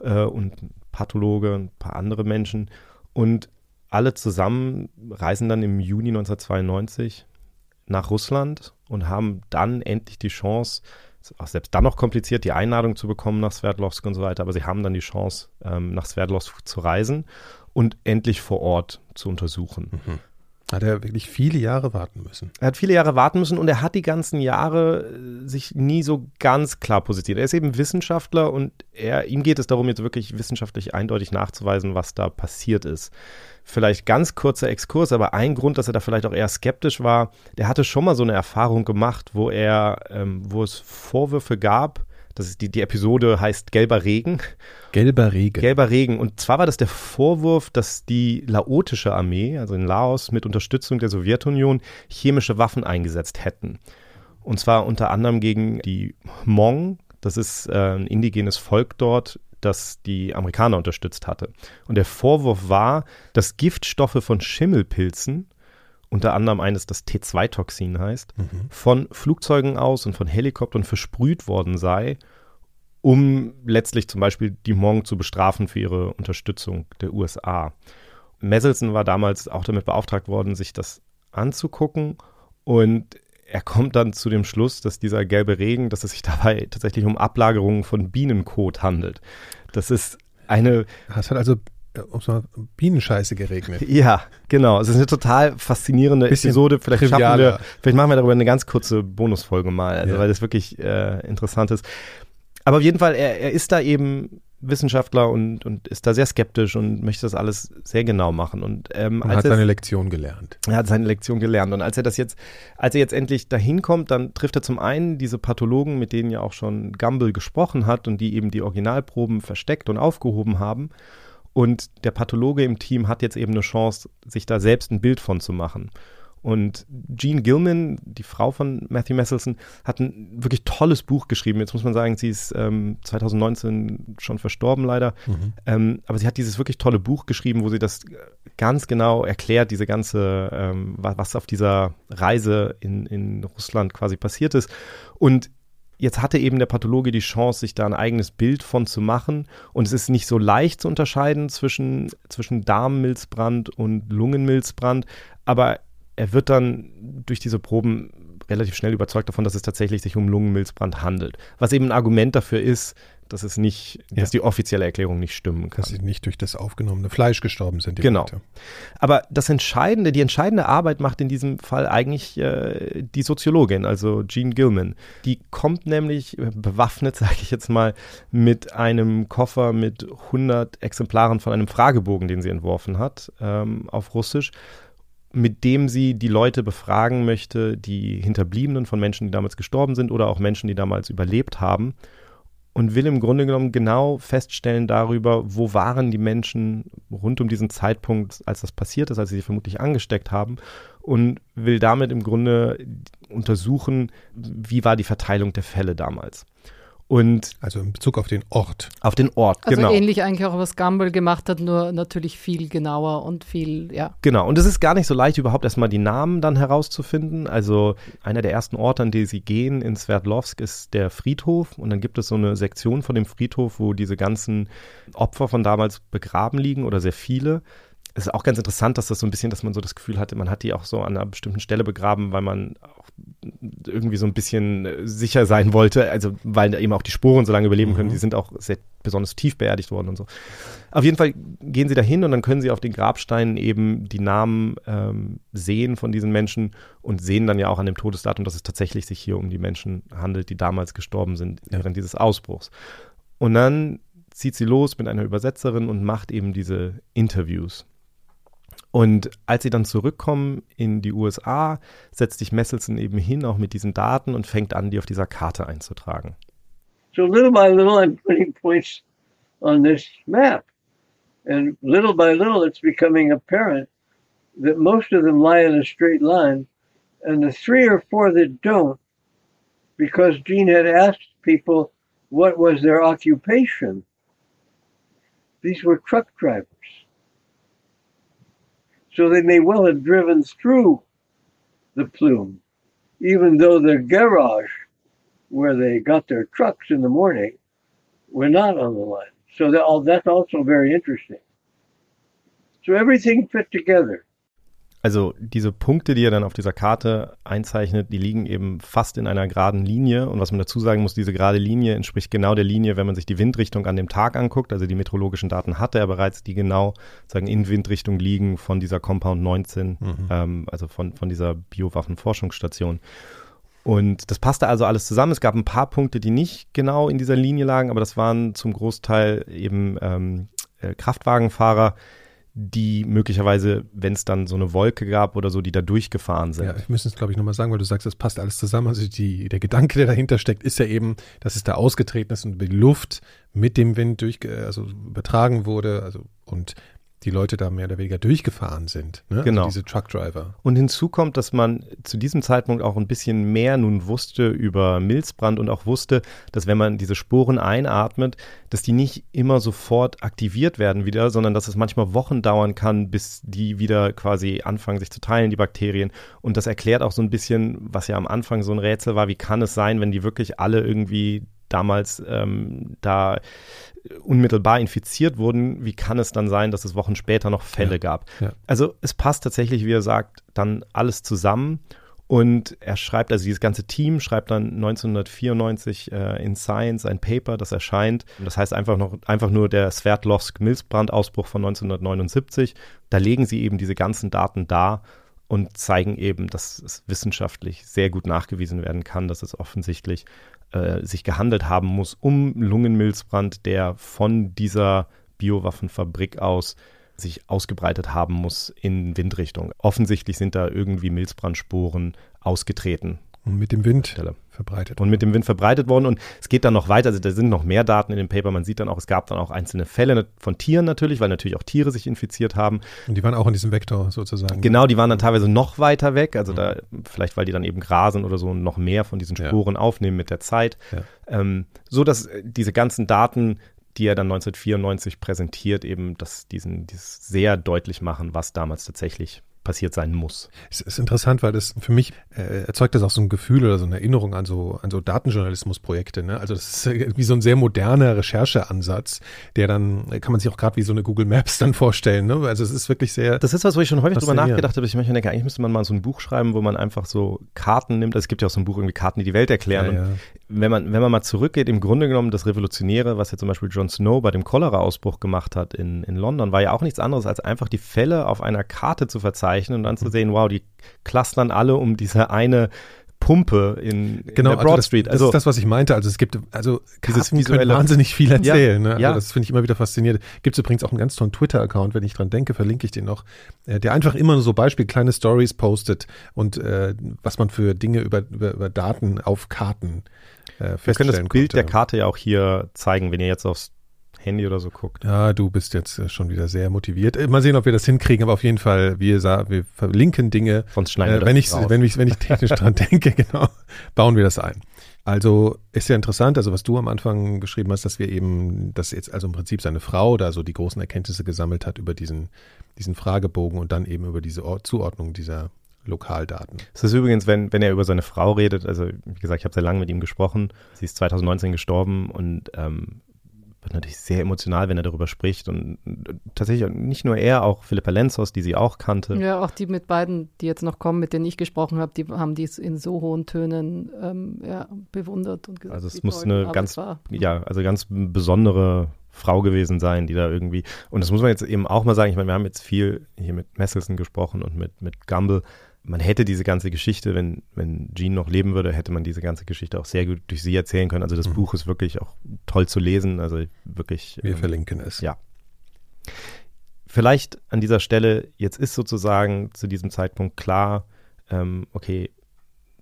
äh, und Pathologe, ein paar andere Menschen. Und alle zusammen reisen dann im Juni 1992 nach Russland und haben dann endlich die Chance, auch selbst dann noch kompliziert, die Einladung zu bekommen nach Sverdlovsk und so weiter, aber sie haben dann die Chance, ähm, nach Sverdlovsk zu reisen und endlich vor Ort zu untersuchen. Mhm. Hat er wirklich viele Jahre warten müssen. Er hat viele Jahre warten müssen und er hat die ganzen Jahre äh, sich nie so ganz klar positioniert. Er ist eben Wissenschaftler und er, ihm geht es darum, jetzt wirklich wissenschaftlich eindeutig nachzuweisen, was da passiert ist. Vielleicht ganz kurzer Exkurs, aber ein Grund, dass er da vielleicht auch eher skeptisch war, der hatte schon mal so eine Erfahrung gemacht, wo er, ähm, wo es Vorwürfe gab, das ist die, die Episode heißt Gelber Regen. Gelber Regen. Gelber Regen. Und zwar war das der Vorwurf, dass die laotische Armee, also in Laos mit Unterstützung der Sowjetunion, chemische Waffen eingesetzt hätten. Und zwar unter anderem gegen die Hmong, das ist äh, ein indigenes Volk dort, das die Amerikaner unterstützt hatte. Und der Vorwurf war, dass Giftstoffe von Schimmelpilzen unter anderem eines, das T2-Toxin heißt, mhm. von Flugzeugen aus und von Helikoptern versprüht worden sei, um letztlich zum Beispiel die Hmong zu bestrafen für ihre Unterstützung der USA. Messelson war damals auch damit beauftragt worden, sich das anzugucken und er kommt dann zu dem Schluss, dass dieser gelbe Regen, dass es sich dabei tatsächlich um Ablagerungen von Bienenkot handelt. Das ist eine. Das hat also mal Bienenscheiße geregnet. Ja, genau. Es ist eine total faszinierende Bisschen Episode. Vielleicht schaffen wir, vielleicht machen wir darüber eine ganz kurze Bonusfolge mal, also ja. weil das wirklich äh, interessant ist. Aber auf jeden Fall, er, er ist da eben Wissenschaftler und, und ist da sehr skeptisch und möchte das alles sehr genau machen. Und, ähm, und hat seine Lektion gelernt. Er hat seine Lektion gelernt. Und als er das jetzt, als er jetzt endlich dahin kommt, dann trifft er zum einen diese Pathologen, mit denen ja auch schon Gumbel gesprochen hat und die eben die Originalproben versteckt und aufgehoben haben. Und der Pathologe im Team hat jetzt eben eine Chance, sich da selbst ein Bild von zu machen. Und Jean Gilman, die Frau von Matthew Messelson, hat ein wirklich tolles Buch geschrieben. Jetzt muss man sagen, sie ist ähm, 2019 schon verstorben leider. Mhm. Ähm, aber sie hat dieses wirklich tolle Buch geschrieben, wo sie das ganz genau erklärt, diese ganze, ähm, was auf dieser Reise in, in Russland quasi passiert ist. Und Jetzt hatte eben der Pathologe die Chance, sich da ein eigenes Bild von zu machen. Und es ist nicht so leicht zu unterscheiden zwischen, zwischen Darmmilzbrand und Lungenmilzbrand. Aber er wird dann durch diese Proben relativ schnell überzeugt davon, dass es tatsächlich sich um Lungenmilzbrand handelt. Was eben ein Argument dafür ist, dass es nicht, ja. dass die offizielle Erklärung nicht stimmen kann. Dass sie nicht durch das aufgenommene Fleisch gestorben sind. genau. Leute. Aber das Entscheidende, die entscheidende Arbeit macht in diesem Fall eigentlich äh, die Soziologin, also Jean Gilman. Die kommt nämlich bewaffnet, sage ich jetzt mal, mit einem Koffer mit 100 Exemplaren von einem Fragebogen, den sie entworfen hat, ähm, auf Russisch mit dem sie die Leute befragen möchte, die Hinterbliebenen von Menschen, die damals gestorben sind oder auch Menschen, die damals überlebt haben und will im Grunde genommen genau feststellen darüber, wo waren die Menschen rund um diesen Zeitpunkt, als das passiert ist, als sie sich vermutlich angesteckt haben und will damit im Grunde untersuchen, wie war die Verteilung der Fälle damals. Und also in Bezug auf den Ort. Auf den Ort, also genau. Also ähnlich eigentlich auch, was Gumbel gemacht hat, nur natürlich viel genauer und viel, ja. Genau, und es ist gar nicht so leicht, überhaupt erstmal die Namen dann herauszufinden. Also einer der ersten Orte, an die sie gehen in Sverdlovsk, ist der Friedhof. Und dann gibt es so eine Sektion von dem Friedhof, wo diese ganzen Opfer von damals begraben liegen oder sehr viele es ist auch ganz interessant, dass das so ein bisschen, dass man so das Gefühl hatte, man hat die auch so an einer bestimmten Stelle begraben, weil man auch irgendwie so ein bisschen äh, sicher sein wollte, also weil eben auch die Spuren so lange überleben können, mhm. die sind auch sehr besonders tief beerdigt worden und so. Auf jeden Fall gehen sie dahin und dann können sie auf den Grabsteinen eben die Namen ähm, sehen von diesen Menschen und sehen dann ja auch an dem Todesdatum, dass es tatsächlich sich hier um die Menschen handelt, die damals gestorben sind während dieses Ausbruchs. Und dann zieht sie los mit einer Übersetzerin und macht eben diese Interviews. Und als sie dann zurückkommen in die USA, setzt sich Messelson eben hin, auch mit diesen Daten und fängt an, die auf dieser Karte einzutragen. So little by little I'm putting points on this map. And little by little it's becoming apparent that most of them lie in a straight line. And the three or four that don't because Gene had asked people what was their occupation. These were truck drivers. So they may well have driven through the plume, even though the garage where they got their trucks in the morning were not on the line. So that, oh, that's also very interesting. So everything fit together. Also diese Punkte, die er dann auf dieser Karte einzeichnet, die liegen eben fast in einer geraden Linie. Und was man dazu sagen muss, diese gerade Linie entspricht genau der Linie, wenn man sich die Windrichtung an dem Tag anguckt. Also die meteorologischen Daten hatte er bereits, die genau sagen in Windrichtung liegen von dieser Compound 19, mhm. ähm, also von, von dieser Biowaffenforschungsstation. Und das passte also alles zusammen. Es gab ein paar Punkte, die nicht genau in dieser Linie lagen, aber das waren zum Großteil eben ähm, äh, Kraftwagenfahrer, die möglicherweise, wenn es dann so eine Wolke gab oder so, die da durchgefahren sind. Ja, ich müsste es, glaube ich, nochmal sagen, weil du sagst, das passt alles zusammen. Also die, der Gedanke, der dahinter steckt, ist ja eben, dass es da ausgetreten ist und die Luft mit dem Wind durch, also übertragen wurde, also und die Leute da mehr oder weniger durchgefahren sind. Ne? Also genau. Also diese Truckdriver. Und hinzu kommt, dass man zu diesem Zeitpunkt auch ein bisschen mehr nun wusste über Milzbrand und auch wusste, dass wenn man diese Sporen einatmet, dass die nicht immer sofort aktiviert werden wieder, sondern dass es manchmal Wochen dauern kann, bis die wieder quasi anfangen, sich zu teilen, die Bakterien. Und das erklärt auch so ein bisschen, was ja am Anfang so ein Rätsel war, wie kann es sein, wenn die wirklich alle irgendwie damals ähm, da unmittelbar infiziert wurden, wie kann es dann sein, dass es Wochen später noch Fälle ja, gab? Ja. Also es passt tatsächlich, wie er sagt, dann alles zusammen. Und er schreibt, also dieses ganze Team schreibt dann 1994 äh, in Science ein Paper, das erscheint. Das heißt einfach noch einfach nur der Sverdlovsk-Milzbrandausbruch von 1979. Da legen sie eben diese ganzen Daten dar und zeigen eben, dass es wissenschaftlich sehr gut nachgewiesen werden kann, dass es offensichtlich äh, sich gehandelt haben muss um Lungenmilzbrand, der von dieser Biowaffenfabrik aus sich ausgebreitet haben muss in Windrichtung. Offensichtlich sind da irgendwie Milzbrandsporen ausgetreten und mit dem Wind verbreitet. Und mit dem Wind verbreitet worden. Und es geht dann noch weiter. Also da sind noch mehr Daten in dem Paper. Man sieht dann auch, es gab dann auch einzelne Fälle von Tieren natürlich, weil natürlich auch Tiere sich infiziert haben. Und die waren auch in diesem Vektor sozusagen. Genau, die waren dann teilweise noch weiter weg. Also mhm. da, vielleicht weil die dann eben grasen oder so noch mehr von diesen Sporen ja. aufnehmen mit der Zeit. Ja. Ähm, so dass äh, diese ganzen Daten die er dann 1994 präsentiert, eben das, diesen, dieses sehr deutlich machen, was damals tatsächlich passiert sein muss. Es ist interessant, weil das für mich äh, erzeugt das auch so ein Gefühl oder so eine Erinnerung an so an so Datenjournalismusprojekte. Ne? Also das ist irgendwie so ein sehr moderner Rechercheansatz, der dann kann man sich auch gerade wie so eine Google Maps dann vorstellen. Ne? Also es ist wirklich sehr. Das ist was, wo ich schon häufig drüber nachgedacht habe. Ich manchmal denke, eigentlich müsste man mal so ein Buch schreiben, wo man einfach so Karten nimmt. Also es gibt ja auch so ein Buch irgendwie Karten, die die Welt erklären. Ja, ja. Wenn man wenn man mal zurückgeht, im Grunde genommen das Revolutionäre, was ja zum Beispiel Jon Snow bei dem Cholera-Ausbruch gemacht hat in in London, war ja auch nichts anderes als einfach die Fälle auf einer Karte zu verzeichnen und dann zu sehen, wow, die clustern alle um diese eine Pumpe in, genau, in der Broad also das, Street. Also, das ist das, was ich meinte. Also es gibt, also dieses visuelle wahnsinnig viel erzählen. Ja, ne? also ja. Das finde ich immer wieder faszinierend. Gibt es übrigens auch einen ganz tollen Twitter-Account, wenn ich dran denke, verlinke ich den noch, äh, der einfach immer nur so Beispiel kleine Stories postet und äh, was man für Dinge über, über, über Daten auf Karten äh, Wir können das Bild konnte. der Karte ja auch hier zeigen, wenn ihr jetzt aufs Handy oder so guckt. Ja, du bist jetzt äh, schon wieder sehr motiviert. Äh, mal sehen, ob wir das hinkriegen, aber auf jeden Fall, wir, wir verlinken Dinge. Sonst schneiden äh, wenn ich, wenn ich, wenn ich technisch dran denke, genau, bauen wir das ein. Also ist ja interessant, also was du am Anfang geschrieben hast, dass wir eben, dass jetzt also im Prinzip seine Frau da so die großen Erkenntnisse gesammelt hat über diesen, diesen Fragebogen und dann eben über diese Zuordnung dieser Lokaldaten. Es ist übrigens, wenn, wenn er über seine Frau redet, also wie gesagt, ich habe sehr lange mit ihm gesprochen. Sie ist 2019 gestorben und ähm, wird natürlich sehr emotional, wenn er darüber spricht. Und tatsächlich nicht nur er, auch Philippa Lenzos, die sie auch kannte. Ja, auch die mit beiden, die jetzt noch kommen, mit denen ich gesprochen habe, die haben dies in so hohen Tönen ähm, ja, bewundert und gesagt. Also es muss eine ganz, ja, also ganz besondere Frau gewesen sein, die da irgendwie, und das muss man jetzt eben auch mal sagen, ich meine, wir haben jetzt viel hier mit Messelson gesprochen und mit, mit Gumble, man hätte diese ganze Geschichte, wenn, wenn Jean noch leben würde, hätte man diese ganze Geschichte auch sehr gut durch sie erzählen können. Also das mhm. Buch ist wirklich auch toll zu lesen. Also wirklich. Wir ähm, verlinken es. Ja. Vielleicht an dieser Stelle, jetzt ist sozusagen zu diesem Zeitpunkt klar, ähm, okay,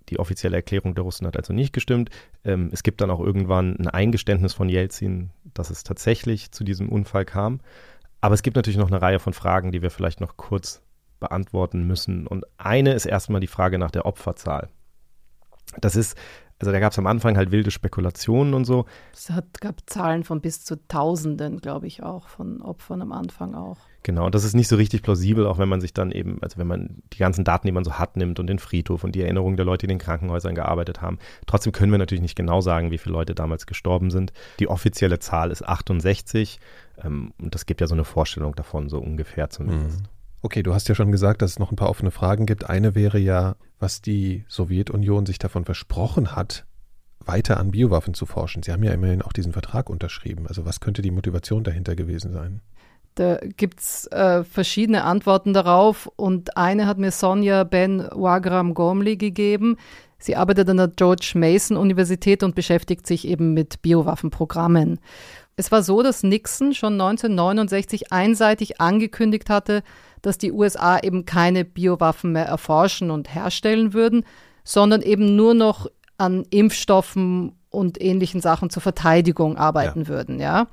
die offizielle Erklärung der Russen hat also nicht gestimmt. Ähm, es gibt dann auch irgendwann ein Eingeständnis von Jelzin, dass es tatsächlich zu diesem Unfall kam. Aber es gibt natürlich noch eine Reihe von Fragen, die wir vielleicht noch kurz beantworten müssen. Und eine ist erstmal die Frage nach der Opferzahl. Das ist also da gab es am Anfang halt wilde Spekulationen und so. Es hat, gab Zahlen von bis zu Tausenden, glaube ich, auch von Opfern am Anfang auch. Genau, das ist nicht so richtig plausibel, auch wenn man sich dann eben, also wenn man die ganzen Daten, die man so hat, nimmt und den Friedhof und die Erinnerungen der Leute, die in den Krankenhäusern gearbeitet haben. Trotzdem können wir natürlich nicht genau sagen, wie viele Leute damals gestorben sind. Die offizielle Zahl ist 68 ähm, und das gibt ja so eine Vorstellung davon, so ungefähr zumindest. Mhm. Okay, du hast ja schon gesagt, dass es noch ein paar offene Fragen gibt. Eine wäre ja, was die Sowjetunion sich davon versprochen hat, weiter an Biowaffen zu forschen. Sie haben ja immerhin auch diesen Vertrag unterschrieben. Also was könnte die Motivation dahinter gewesen sein? Da gibt es äh, verschiedene Antworten darauf und eine hat mir Sonja Ben Wagram Gormley gegeben. Sie arbeitet an der George Mason Universität und beschäftigt sich eben mit Biowaffenprogrammen. Es war so, dass Nixon schon 1969 einseitig angekündigt hatte, dass die USA eben keine Biowaffen mehr erforschen und herstellen würden, sondern eben nur noch an Impfstoffen und ähnlichen Sachen zur Verteidigung arbeiten ja. würden, ja.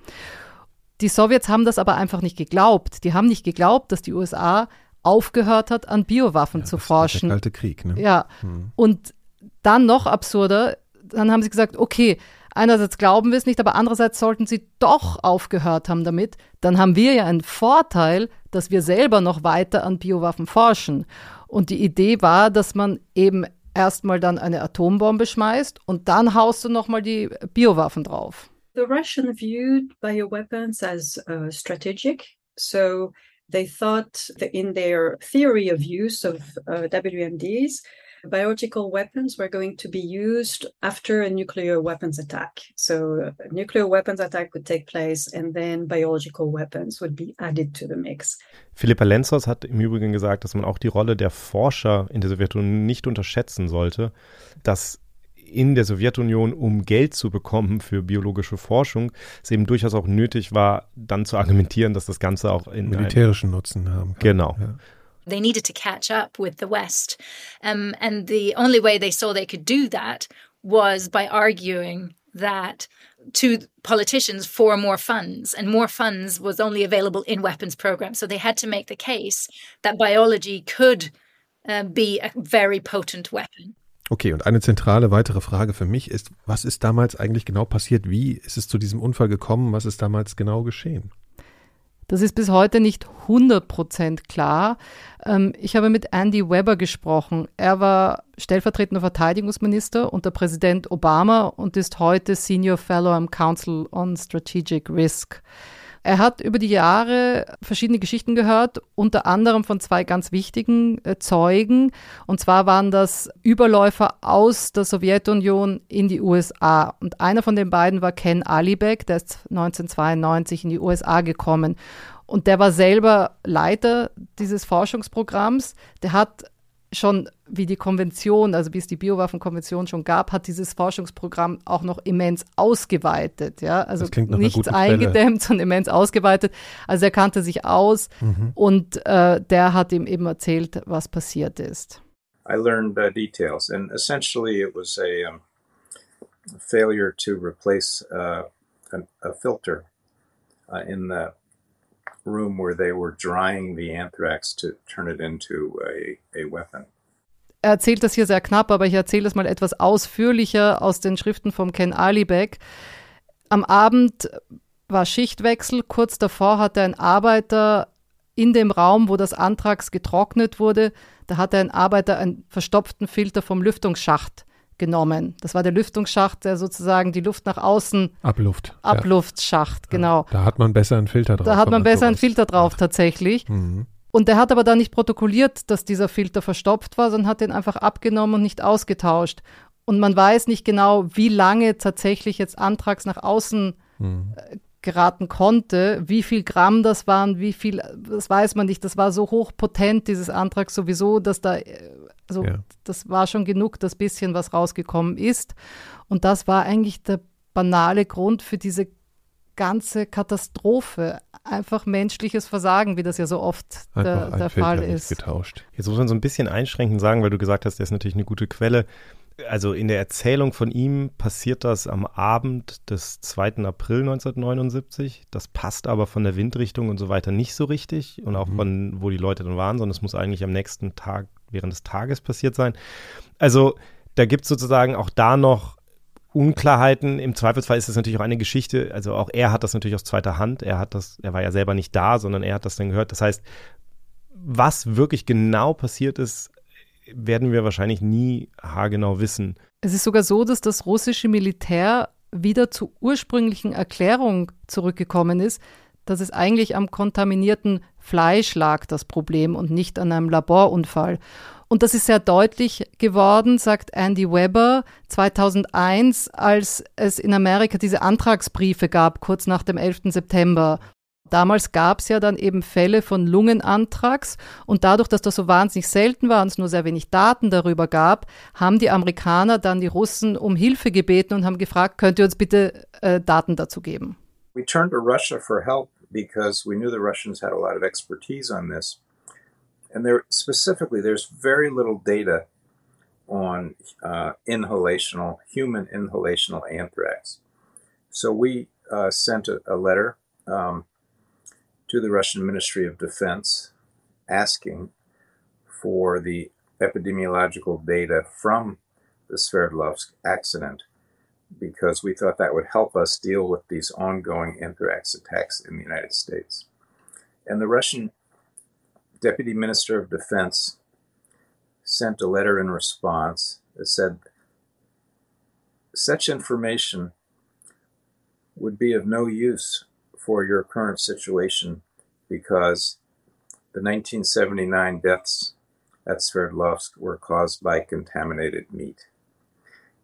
Die Sowjets haben das aber einfach nicht geglaubt. Die haben nicht geglaubt, dass die USA aufgehört hat, an Biowaffen ja, zu forschen. Der kalte Krieg, ne? Ja. Hm. Und dann noch absurder, dann haben sie gesagt, okay, einerseits glauben wir es nicht, aber andererseits sollten sie doch aufgehört haben damit. Dann haben wir ja einen Vorteil, dass wir selber noch weiter an Biowaffen forschen. Und die Idee war, dass man eben erstmal dann eine Atombombe schmeißt und dann haust du nochmal die Biowaffen drauf. The Russian viewed bioweapons as uh, strategic. So they thought in their theory of use of uh, WMDs, biological weapons were going to be used after a nuclear weapons attack. So a nuclear weapons attack would take place and then biological weapons would be added to the mix. Philippa Lenzos hat im Übrigen gesagt, dass man auch die Rolle der Forscher in der Sowjetunion nicht unterschätzen sollte, dass in der Sowjetunion, um Geld zu bekommen für biologische Forschung, es eben durchaus auch nötig war, dann zu argumentieren, dass das Ganze auch in militärischen Nutzen haben kann. Genau. Ja. They needed to catch up with the West. Um, and the only way they saw they could do that was by arguing that to politicians for more funds and more funds was only available in weapons programs so they had to make the case that biology could uh, be a very potent weapon Okay, und eine zentrale weitere Frage für mich ist, was ist damals eigentlich genau passiert? Wie ist es zu diesem Unfall gekommen? Was ist damals genau geschehen? Das ist bis heute nicht 100% klar. Ähm, ich habe mit Andy Weber gesprochen. Er war stellvertretender Verteidigungsminister unter Präsident Obama und ist heute Senior Fellow am Council on Strategic Risk. Er hat über die Jahre verschiedene Geschichten gehört, unter anderem von zwei ganz wichtigen äh, Zeugen. Und zwar waren das Überläufer aus der Sowjetunion in die USA. Und einer von den beiden war Ken Alibek, der ist 1992 in die USA gekommen. Und der war selber Leiter dieses Forschungsprogramms. Der hat schon wie die Konvention, also wie es die Biowaffenkonvention schon gab, hat dieses Forschungsprogramm auch noch immens ausgeweitet. Ja? Also nichts eingedämmt, sondern immens ausgeweitet. Also er kannte sich aus mhm. und äh, der hat ihm eben erzählt, was passiert ist. I learned uh, details and essentially it was a um, failure to replace uh, a, a filter uh, in the room where they were drying the anthrax to turn it into a, a weapon. Er erzählt das hier sehr knapp, aber ich erzähle es mal etwas ausführlicher aus den Schriften von Ken Alibek. Am Abend war Schichtwechsel. Kurz davor hatte ein Arbeiter in dem Raum, wo das Antrags getrocknet wurde, da hatte ein Arbeiter einen verstopften Filter vom Lüftungsschacht genommen. Das war der Lüftungsschacht, der sozusagen die Luft nach außen. Abluft. Abluftschacht, ja. genau. Da hat man besser einen Filter drauf. Da hat man besser einen Filter drauf, tatsächlich. Mhm. Und der hat aber dann nicht protokolliert, dass dieser Filter verstopft war, sondern hat den einfach abgenommen und nicht ausgetauscht. Und man weiß nicht genau, wie lange tatsächlich jetzt Antrags nach außen mhm. geraten konnte, wie viel Gramm das waren, wie viel, das weiß man nicht. Das war so hochpotent, dieses Antrag sowieso, dass da äh, also ja. das war schon genug, das bisschen, was rausgekommen ist. Und das war eigentlich der banale Grund für diese ganze Katastrophe. Einfach menschliches Versagen, wie das ja so oft der, der Fall ist. Getauscht. Jetzt muss man so ein bisschen einschränkend sagen, weil du gesagt hast, der ist natürlich eine gute Quelle. Also in der Erzählung von ihm passiert das am Abend des 2. April 1979. Das passt aber von der Windrichtung und so weiter nicht so richtig und auch mhm. von wo die Leute dann waren, sondern es muss eigentlich am nächsten Tag während des Tages passiert sein. Also da gibt es sozusagen auch da noch Unklarheiten. Im Zweifelsfall ist das natürlich auch eine Geschichte. Also auch er hat das natürlich aus zweiter Hand. Er hat das, er war ja selber nicht da, sondern er hat das dann gehört. Das heißt, was wirklich genau passiert ist, werden wir wahrscheinlich nie haargenau wissen. Es ist sogar so, dass das russische Militär wieder zur ursprünglichen Erklärung zurückgekommen ist, dass es eigentlich am kontaminierten Fleisch lag, das Problem, und nicht an einem Laborunfall. Und das ist sehr deutlich geworden, sagt Andy Weber 2001, als es in Amerika diese Antragsbriefe gab, kurz nach dem 11. September. Damals gab es ja dann eben Fälle von Lungenantrags und dadurch, dass das so wahnsinnig selten war und es nur sehr wenig Daten darüber gab, haben die Amerikaner dann die Russen um Hilfe gebeten und haben gefragt, könnt ihr uns bitte äh, Daten dazu geben? We turned to Russia for help because we knew the Russians had a lot of expertise on this. and there specifically there's very little data on uh, inhalational human inhalational anthrax so we uh, sent a, a letter um, to the russian ministry of defense asking for the epidemiological data from the sverdlovsk accident because we thought that would help us deal with these ongoing anthrax attacks in the united states. And the russian Deputy Minister of Defense sent a letter in response that said such information would be of no use for your current situation because the 1979 deaths at Sverdlovsk were caused by contaminated meat.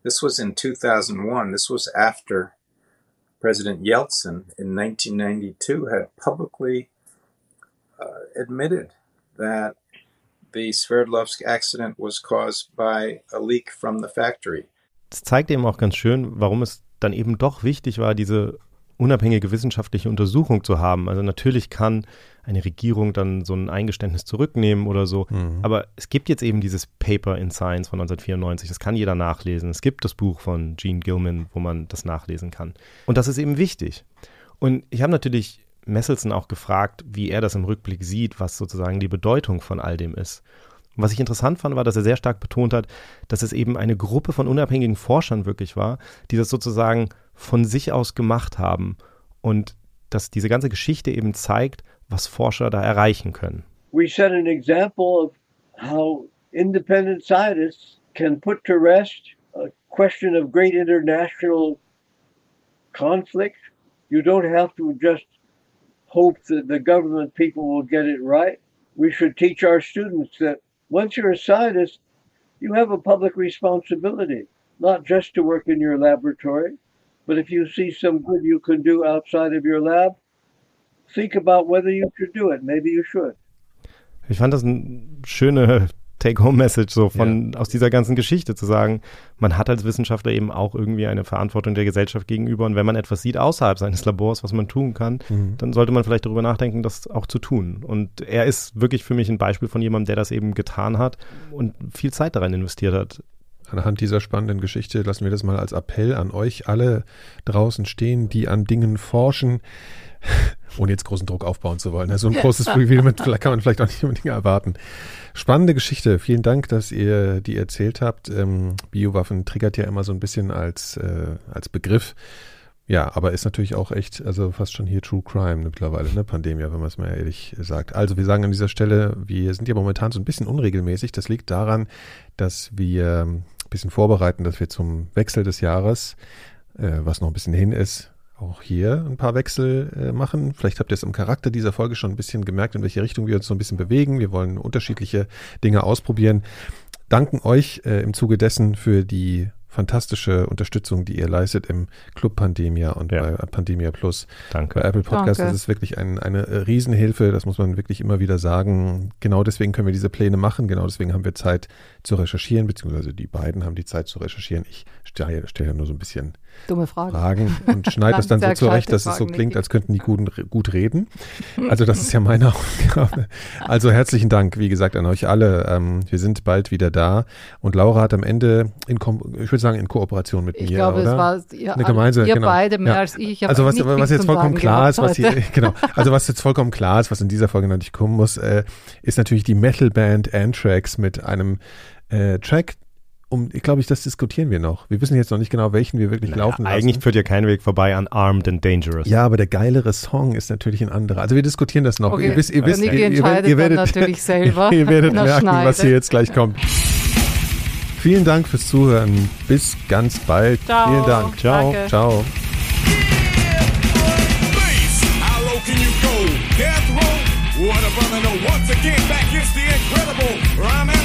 This was in 2001. This was after President Yeltsin in 1992 had publicly uh, admitted that the Sverdlovsk accident was caused by a leak from the factory. Das zeigt eben auch ganz schön, warum es dann eben doch wichtig war, diese unabhängige wissenschaftliche Untersuchung zu haben. Also natürlich kann eine Regierung dann so ein Eingeständnis zurücknehmen oder so, mhm. aber es gibt jetzt eben dieses Paper in Science von 1994, das kann jeder nachlesen. Es gibt das Buch von Gene Gilman, wo man das nachlesen kann. Und das ist eben wichtig. Und ich habe natürlich Messelson auch gefragt, wie er das im Rückblick sieht, was sozusagen die Bedeutung von all dem ist. Was ich interessant fand, war, dass er sehr stark betont hat, dass es eben eine Gruppe von unabhängigen Forschern wirklich war, die das sozusagen von sich aus gemacht haben und dass diese ganze Geschichte eben zeigt, was Forscher da erreichen können. We set an example of how independent scientists can put to rest a question of great international conflict. You don't have to just hope that the government people will get it right. We should teach our students that once you're a scientist, you have a public responsibility, not just to work in your laboratory, but if you see some good you can do outside of your lab, think about whether you should do it. Maybe you should. Ich fand das eine schöne Take-Home-Message so von ja. aus dieser ganzen Geschichte zu sagen, man hat als Wissenschaftler eben auch irgendwie eine Verantwortung der Gesellschaft gegenüber und wenn man etwas sieht außerhalb seines Labors, was man tun kann, mhm. dann sollte man vielleicht darüber nachdenken, das auch zu tun. Und er ist wirklich für mich ein Beispiel von jemandem, der das eben getan hat und viel Zeit daran investiert hat. Anhand dieser spannenden Geschichte lassen wir das mal als Appell an euch alle draußen stehen, die an Dingen forschen ohne jetzt großen Druck aufbauen zu wollen. So ein großes Reveal kann man vielleicht auch nicht unbedingt erwarten. Spannende Geschichte. Vielen Dank, dass ihr die erzählt habt. Ähm, Biowaffen triggert ja immer so ein bisschen als, äh, als Begriff. Ja, aber ist natürlich auch echt, also fast schon hier True Crime mittlerweile, ne, Pandemie, wenn man es mal ehrlich sagt. Also wir sagen an dieser Stelle, wir sind ja momentan so ein bisschen unregelmäßig. Das liegt daran, dass wir bisschen vorbereiten, dass wir zum Wechsel des Jahres, äh, was noch ein bisschen hin ist, auch hier ein paar Wechsel äh, machen. Vielleicht habt ihr es im Charakter dieser Folge schon ein bisschen gemerkt, in welche Richtung wir uns so ein bisschen bewegen. Wir wollen unterschiedliche Dinge ausprobieren. Danken euch äh, im Zuge dessen für die fantastische Unterstützung, die ihr leistet im Club Pandemia und ja. bei Pandemia Plus. Danke. Bei Apple Podcast Danke. das ist wirklich ein, eine Riesenhilfe, das muss man wirklich immer wieder sagen. Genau deswegen können wir diese Pläne machen, genau deswegen haben wir Zeit zu recherchieren, beziehungsweise die beiden haben die Zeit zu recherchieren. Ich stelle, stelle ja nur so ein bisschen Dumme Fragen. Fragen und schneide das dann so zurecht, dass es so klingt, als könnten die gut, gut reden. Also das ist ja meine Aufgabe. Also herzlichen Dank, wie gesagt, an euch alle. Ähm, wir sind bald wieder da. Und Laura hat am Ende, in, ich würde sagen, in Kooperation mit ich mir, glaube, oder? Es war ihr, Eine gemeinsame, ihr genau. beide mehr ja. als ich. ich also was, was jetzt vollkommen klar ist, was hier, genau, also was jetzt vollkommen klar ist, was in dieser Folge natürlich kommen muss, äh, ist natürlich die Metalband Anthrax mit einem äh, Track, um, ich glaube ich, das diskutieren wir noch. Wir wissen jetzt noch nicht genau, welchen wir wirklich Naja, laufen lassen. eigentlich führt ja kein Weg vorbei an Armed and Dangerous. ja, aber der geilere Song ist natürlich ein anderer. Also wir diskutieren das noch. Okay, Ihr wisst, ihr wisst, Niki ihr, ihr, ihr werdet, natürlich selber. ihr werdet er merken, was hier jetzt gleich kommt. Vielen Dank fürs Zuhören. Bis ganz bald. Ciao. Vielen Dank. Ciao. Danke. Ciao. What a brother. Once again, back is the incredible rhyme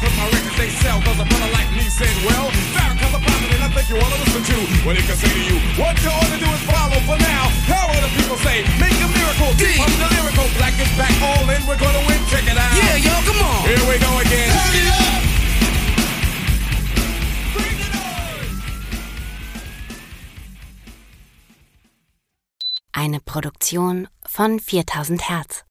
me in a cell 'cause my records they sell. 'Cause a brother like me said, well, Farrakhan's a prophet and I think you wanna listen to what he can say to you. What you ought to do is follow for now. How will the people say? Make a miracle. D. I'm the lyrical. Black is back all in. We're gonna win. Check it out. Yeah, yo, come on. Here we go again. Turn it up. Bring it on. Eine Produktion von 4000 Hertz.